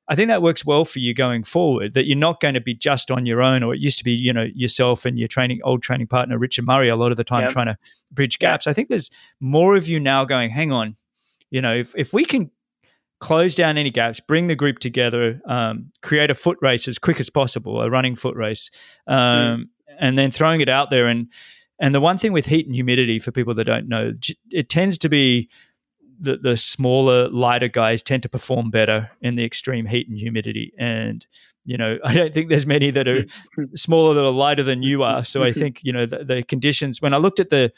I think that works well for you going forward. That you're not going to be just on your own, or it used to be, you know, yourself and your training old training partner Richard Murray a lot of the time trying to bridge gaps. I think there's more of you now going. Hang on, you know, if if we can close down any gaps, bring the group together, um, create a foot race as quick as possible, a running foot race, um, mm. and then throwing it out there. And and the one thing with heat and humidity, for people that don't know, it tends to be the, the smaller, lighter guys tend to perform better in the extreme heat and humidity. And, you know, I don't think there's many that are smaller that are lighter than you are. So I think, you know, the, the conditions, when I looked at the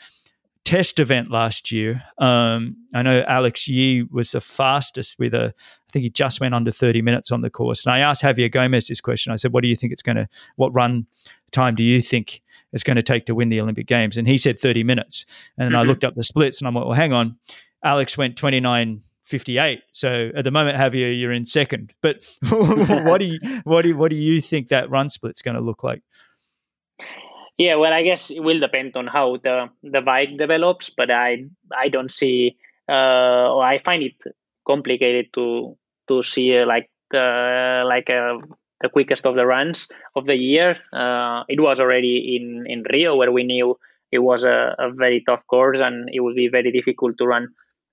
test event last year, um, I know Alex Yee was the fastest with a, I think he just went under 30 minutes on the course. And I asked Javier Gomez this question. I said, what do you think it's going to, what run time do you think it's going to take to win the Olympic Games? And he said 30 minutes. And mm-hmm. I looked up the splits and I'm like, well, hang on Alex went 29 58. So at the moment, Javier, you're in second. But what do you what do what do you think that run split's going to look like? Yeah, well, I guess it will depend on how the the bike develops, but I I don't see uh, or I find it complicated to to see uh, like uh, like a the quickest of the runs of the year. Uh, it was already in, in Rio where we knew it was a, a very tough course and it would be very difficult to run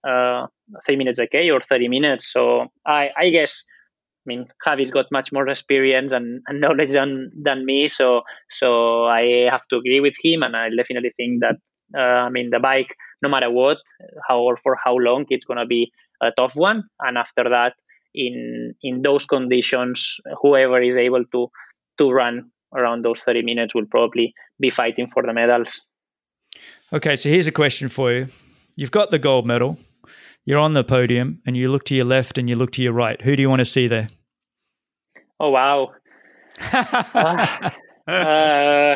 uh, three minutes a K or 30 minutes. So I, I guess, I mean, Javi's got much more experience and, and knowledge than, than me. So, so I have to agree with him. And I definitely think that, uh, I mean, the bike, no matter what, how or for how long, it's going to be a tough one. And after that, in in those conditions, whoever is able to to run around those 30 minutes will probably be fighting for the medals. Okay, so here's a question for you. You've got the gold medal, you're on the podium, and you look to your left and you look to your right. Who do you want to see there? Oh, wow. uh,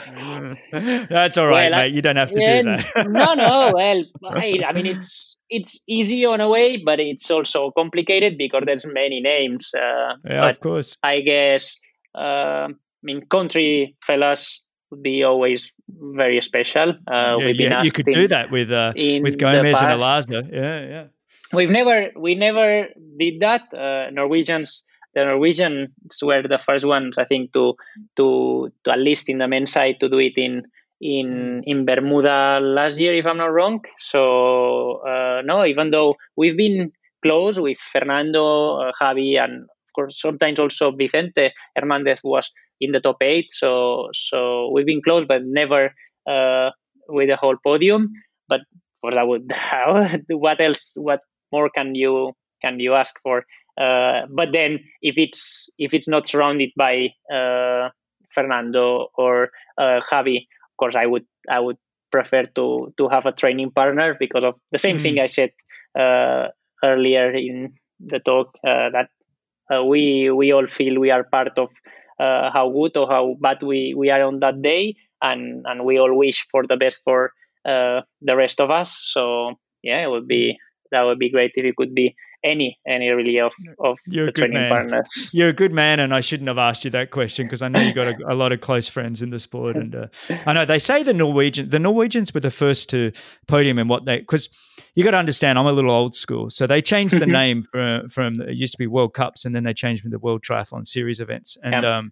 That's all right, well, mate. You don't have to yeah, do that. no, no. Well, I, I, mean, it's it's easy on a way, but it's also complicated because there's many names. Uh, yeah, of course. I guess. Uh, I mean, country fellas would be always very special. Uh, yeah, yeah. you could do that with uh, with Gomez and Alarza. Yeah, yeah. We've never we never did that. Uh, Norwegians the Norwegians were the first ones, I think, to to to at least in the men's side to do it in in in Bermuda last year, if I'm not wrong. So uh, no, even though we've been close with Fernando, uh, Javi, and of course sometimes also Vicente Hernandez was in the top eight. So so we've been close, but never uh, with the whole podium. But for that, what else? What more can you can you ask for? Uh, but then if it's if it's not surrounded by uh, Fernando or uh, Javi, of course I would I would prefer to to have a training partner because of the same mm. thing I said uh, earlier in the talk uh, that uh, we we all feel we are part of how good or how bad we, we are on that day and and we all wish for the best for the rest of us. So yeah, it would be that would be great if it could be any any really of of You're the training man. partners. You're a good man, and I shouldn't have asked you that question because I know you got a, a, lot of close friends in the sport, and uh, I know they say the Norwegian the Norwegians were the first to podium in what they because you got to understand I'm a little old school, so they changed the name from from it used to be World Cups, and then they changed from the World Triathlon Series events, and. Yeah. Um,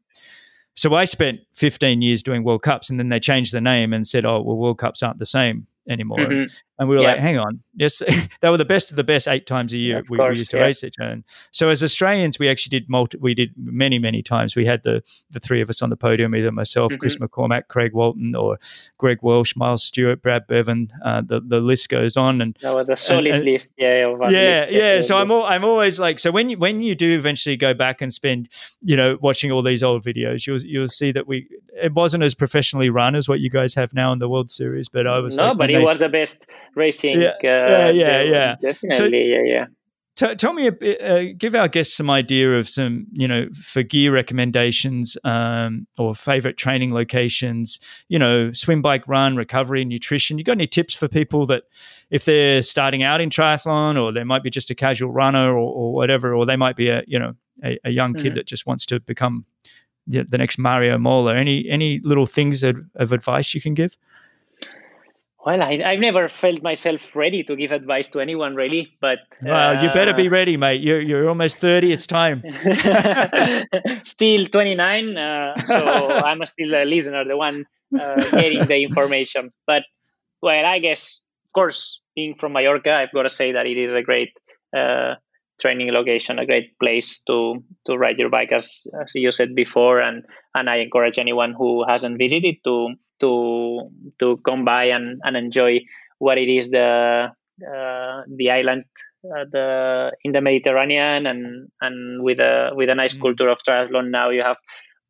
so I spent 15 years doing World Cups, and then they changed the name and said, "Oh, well, World Cups aren't the same." anymore. Mm-hmm. And we were like, hang on, yes, they were the best of the best eight times a year. we, course, we, used to yeah. race it. And so as Australians, we actually did multi, we did many, many times. We had the the three of us on the podium, either myself, mm-hmm. Chris McCormack, Craig Walton, or Greg Welch, Miles Stewart, Brad Bevan. Uh, the, the list goes on. And that was a solid and, and, list. Yeah. Yeah. Yeah. So I'm, all, I'm always like, so when you, when you do eventually go back and spend, you know, watching all these old videos, you'll, you'll see that we, it wasn't as professionally run as what you guys have now in the World Series, but I was no, like, but it they, was the best racing. Yeah, uh, yeah, yeah, yeah. Definitely, so, yeah, yeah. T- tell me a bit, uh, give our guests some idea of some, you know, for gear recommendations um, or favorite training locations, you know, swim, bike, run, recovery, nutrition. You got any tips for people that if they're starting out in triathlon or they might be just a casual runner or, or whatever, or they might be a, you know, a, a young kid mm-hmm. that just wants to become the, the, next Mario Mola. Any, any little things of, of advice you can give? Well, I, have never felt myself ready to give advice to anyone, really. But well, uh, you better be uh, ready, mate. You're you're almost thirty. It's time. still twenty nine, uh, so I'm still a listener, the one uh, getting the information. But well, I guess, of course, being from Mallorca, I've got to say that it is a great uh, training location, a great place to to ride your bike, as as you said before, and and I encourage anyone who hasn't visited to to to come by and, and enjoy what it is the uh, the island uh, the in the Mediterranean and and with a with a nice mm. culture of triathlon. Now you have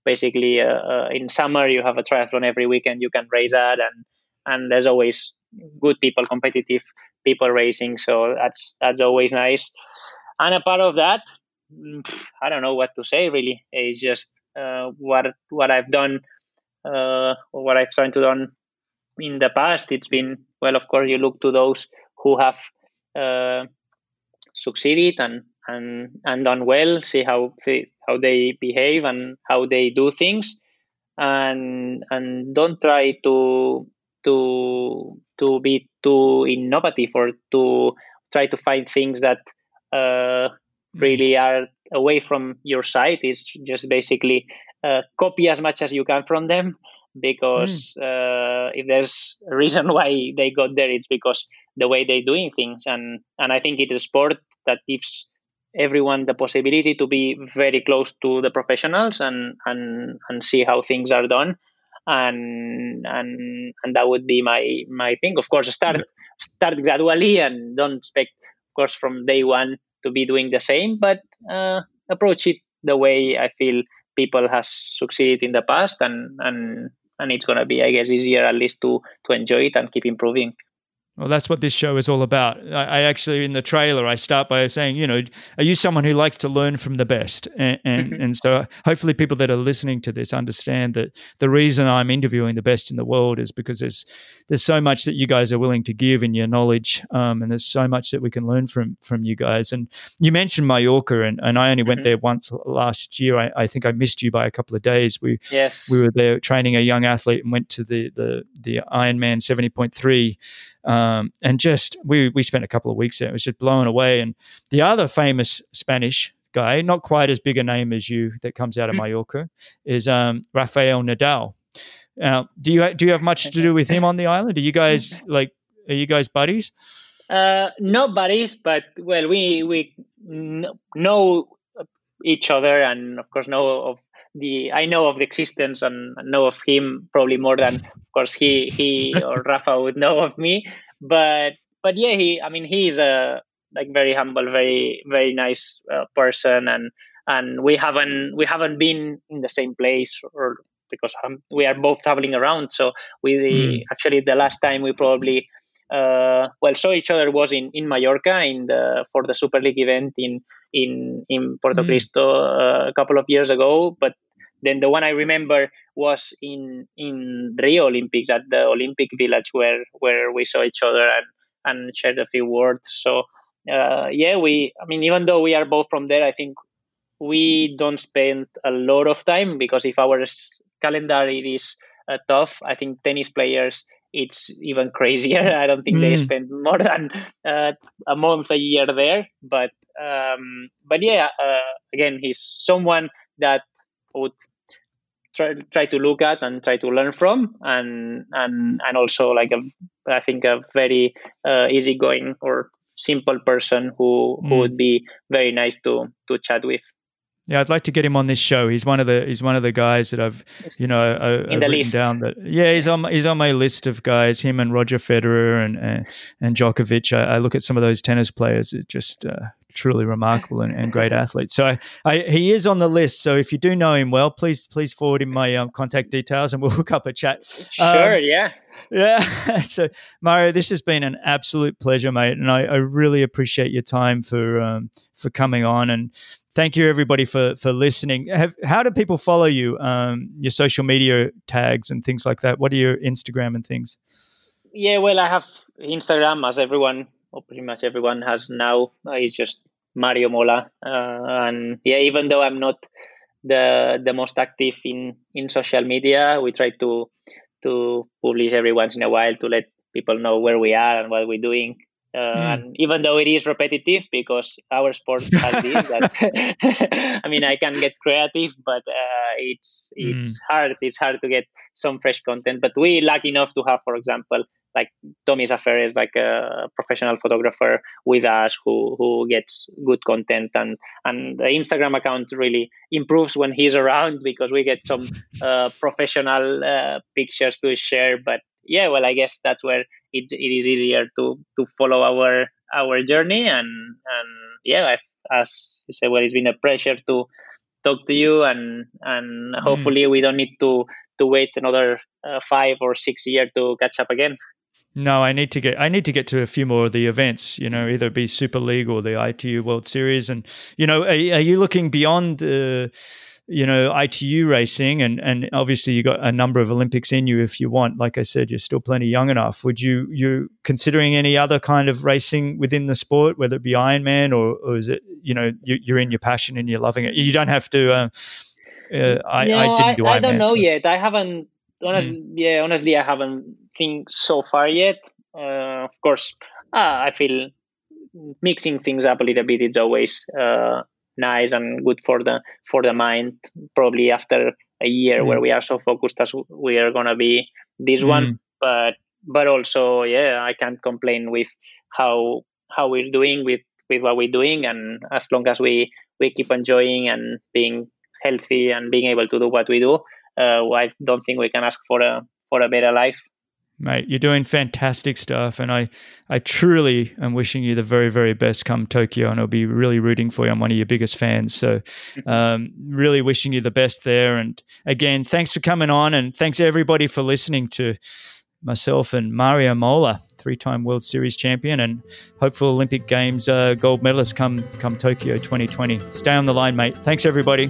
basically uh, uh, in summer you have a triathlon every weekend. You can race at and and there's always good people competitive people racing. So that's that's always nice. And a part of that mm, I don't know what to say really. It's just uh, what what I've done uh, what I've tried to do in the past, it's been well. Of course, you look to those who have uh, succeeded and and and done well. See how how they behave and how they do things, and and don't try to to to be too innovative or to try to find things that uh, really are away from your site. It's just basically uh, copy as much as you can from them because mm. uh, if there's a reason why they got there, it's because the way they're doing things. And and I think it's a sport that gives everyone the possibility to be very close to the professionals and and and see how things are done. And and and that would be my my thing. Of course, start start gradually and don't expect, of course, from day one to be doing the same, but uh, approach it the way I feel people has succeeded in the past and and and it's going to be i guess easier at least to to enjoy it and keep improving well, that's what this show is all about. I, I, actually, in the trailer, I start by saying, you know, are you someone who likes to learn from the best? And and, mm-hmm. and so, hopefully, people that are listening to this understand that the reason I'm interviewing the best in the world is because there's there's so much that you guys are willing to give in your knowledge, um, and there's so much that we can learn from from you guys. And you mentioned Mallorca, and, and I only went mm-hmm. there once last year. I, I, think I missed you by a couple of days. We yes. we were there training a young athlete and went to the the the Ironman seventy point three um, and just we we spent a couple of weeks there. It was just blown away. And the other famous Spanish guy, not quite as big a name as you, that comes out of mm. Mallorca, is um, Rafael Nadal. Now, do you do you have much to do with him on the island? Are you guys like are you guys buddies? Uh, not buddies, but well, we we know each other, and of course know of the I know of the existence and know of him probably more than of course he he or Rafa would know of me. But but yeah, he I mean he's a like very humble, very very nice uh, person, and and we haven't we haven't been in the same place or because um, we are both traveling around. So we mm. actually the last time we probably uh, well saw each other was in, in Mallorca in the for the Super League event in in in Puerto mm. Cristo uh, a couple of years ago. But then the one I remember was in in Rio Olympics at the Olympic Village where where we saw each other and and shared a few words. So uh, yeah, we I mean even though we are both from there, I think we don't spend a lot of time because if our calendar it is uh, tough, I think tennis players it's even crazier. I don't think mm. they spend more than uh, a month a year there. But um, but yeah, uh, again, he's someone that would try try to look at and try to learn from, and and and also like a I think a very uh, easygoing or simple person who who mm. would be very nice to to chat with. Yeah, I'd like to get him on this show. He's one of the he's one of the guys that I've you know I, in I've the list. down that yeah he's on he's on my list of guys. Him and Roger Federer and and, and Djokovic. I, I, look at some of those tennis players. It just uh, truly remarkable and, and, great athletes. So I, I, he is on the list. So if you do know him well, please please forward him my um, contact details and we'll hook up a chat. Sure. Um, yeah. Yeah. so Mario, this has been an absolute pleasure, mate, and I, I really appreciate your time for um, for coming on and thank you everybody for for listening. Have, how do people follow you? Um, your social media tags and things like that. What are your Instagram and things? Yeah, well, I have Instagram as everyone, or pretty much everyone has now. It's just Mario Mola, uh, and yeah, even though I'm not the the most active in in social media, we try to to publish every once in a while to let people know where we are and what we're doing. Uh, mm. And even though it is repetitive, because our sport has this, that I mean, I can get creative, but uh, it's it's mm. hard. It's hard to get some fresh content. But we lucky enough to have, for example, like Tommy Zafer is like a professional photographer with us who who gets good content and and the Instagram account really improves when he's around because we get some uh, professional uh, pictures to share. But yeah, well, I guess that's where it, it is easier to to follow our our journey and and yeah, I've, as you said, well, it's been a pleasure to talk to you and and mm. hopefully mm. we don't need to to wait another uh, five or six years to catch up again. No, I need to get I need to get to a few more of the events. You know, either be Super League or the ITU World Series, and you know, are, are you looking beyond? Uh, you know ITU racing, and and obviously you got a number of Olympics in you if you want. Like I said, you're still plenty young enough. Would you you considering any other kind of racing within the sport, whether it be Ironman or, or is it you know you, are in your passion and you're loving it? You don't have to. Uh, uh, I, no, I didn't do I, I don't know so. yet. I haven't honestly. Mm. Yeah, honestly, I haven't think so far yet. Uh, of course, uh, I feel mixing things up a little bit it's always uh, nice and good for the for the mind probably after a year mm. where we are so focused as we are going to be this mm. one but but also yeah i can't complain with how how we're doing with with what we're doing and as long as we we keep enjoying and being healthy and being able to do what we do uh, i don't think we can ask for a for a better life mate. You're doing fantastic stuff, and I, I truly am wishing you the very, very best come Tokyo, and I'll be really rooting for you. I'm one of your biggest fans, so um, really wishing you the best there. And again, thanks for coming on, and thanks everybody for listening to myself and Mario Mola, three-time World Series champion and hopeful Olympic Games uh, gold medalist come come Tokyo 2020. Stay on the line, mate. Thanks everybody.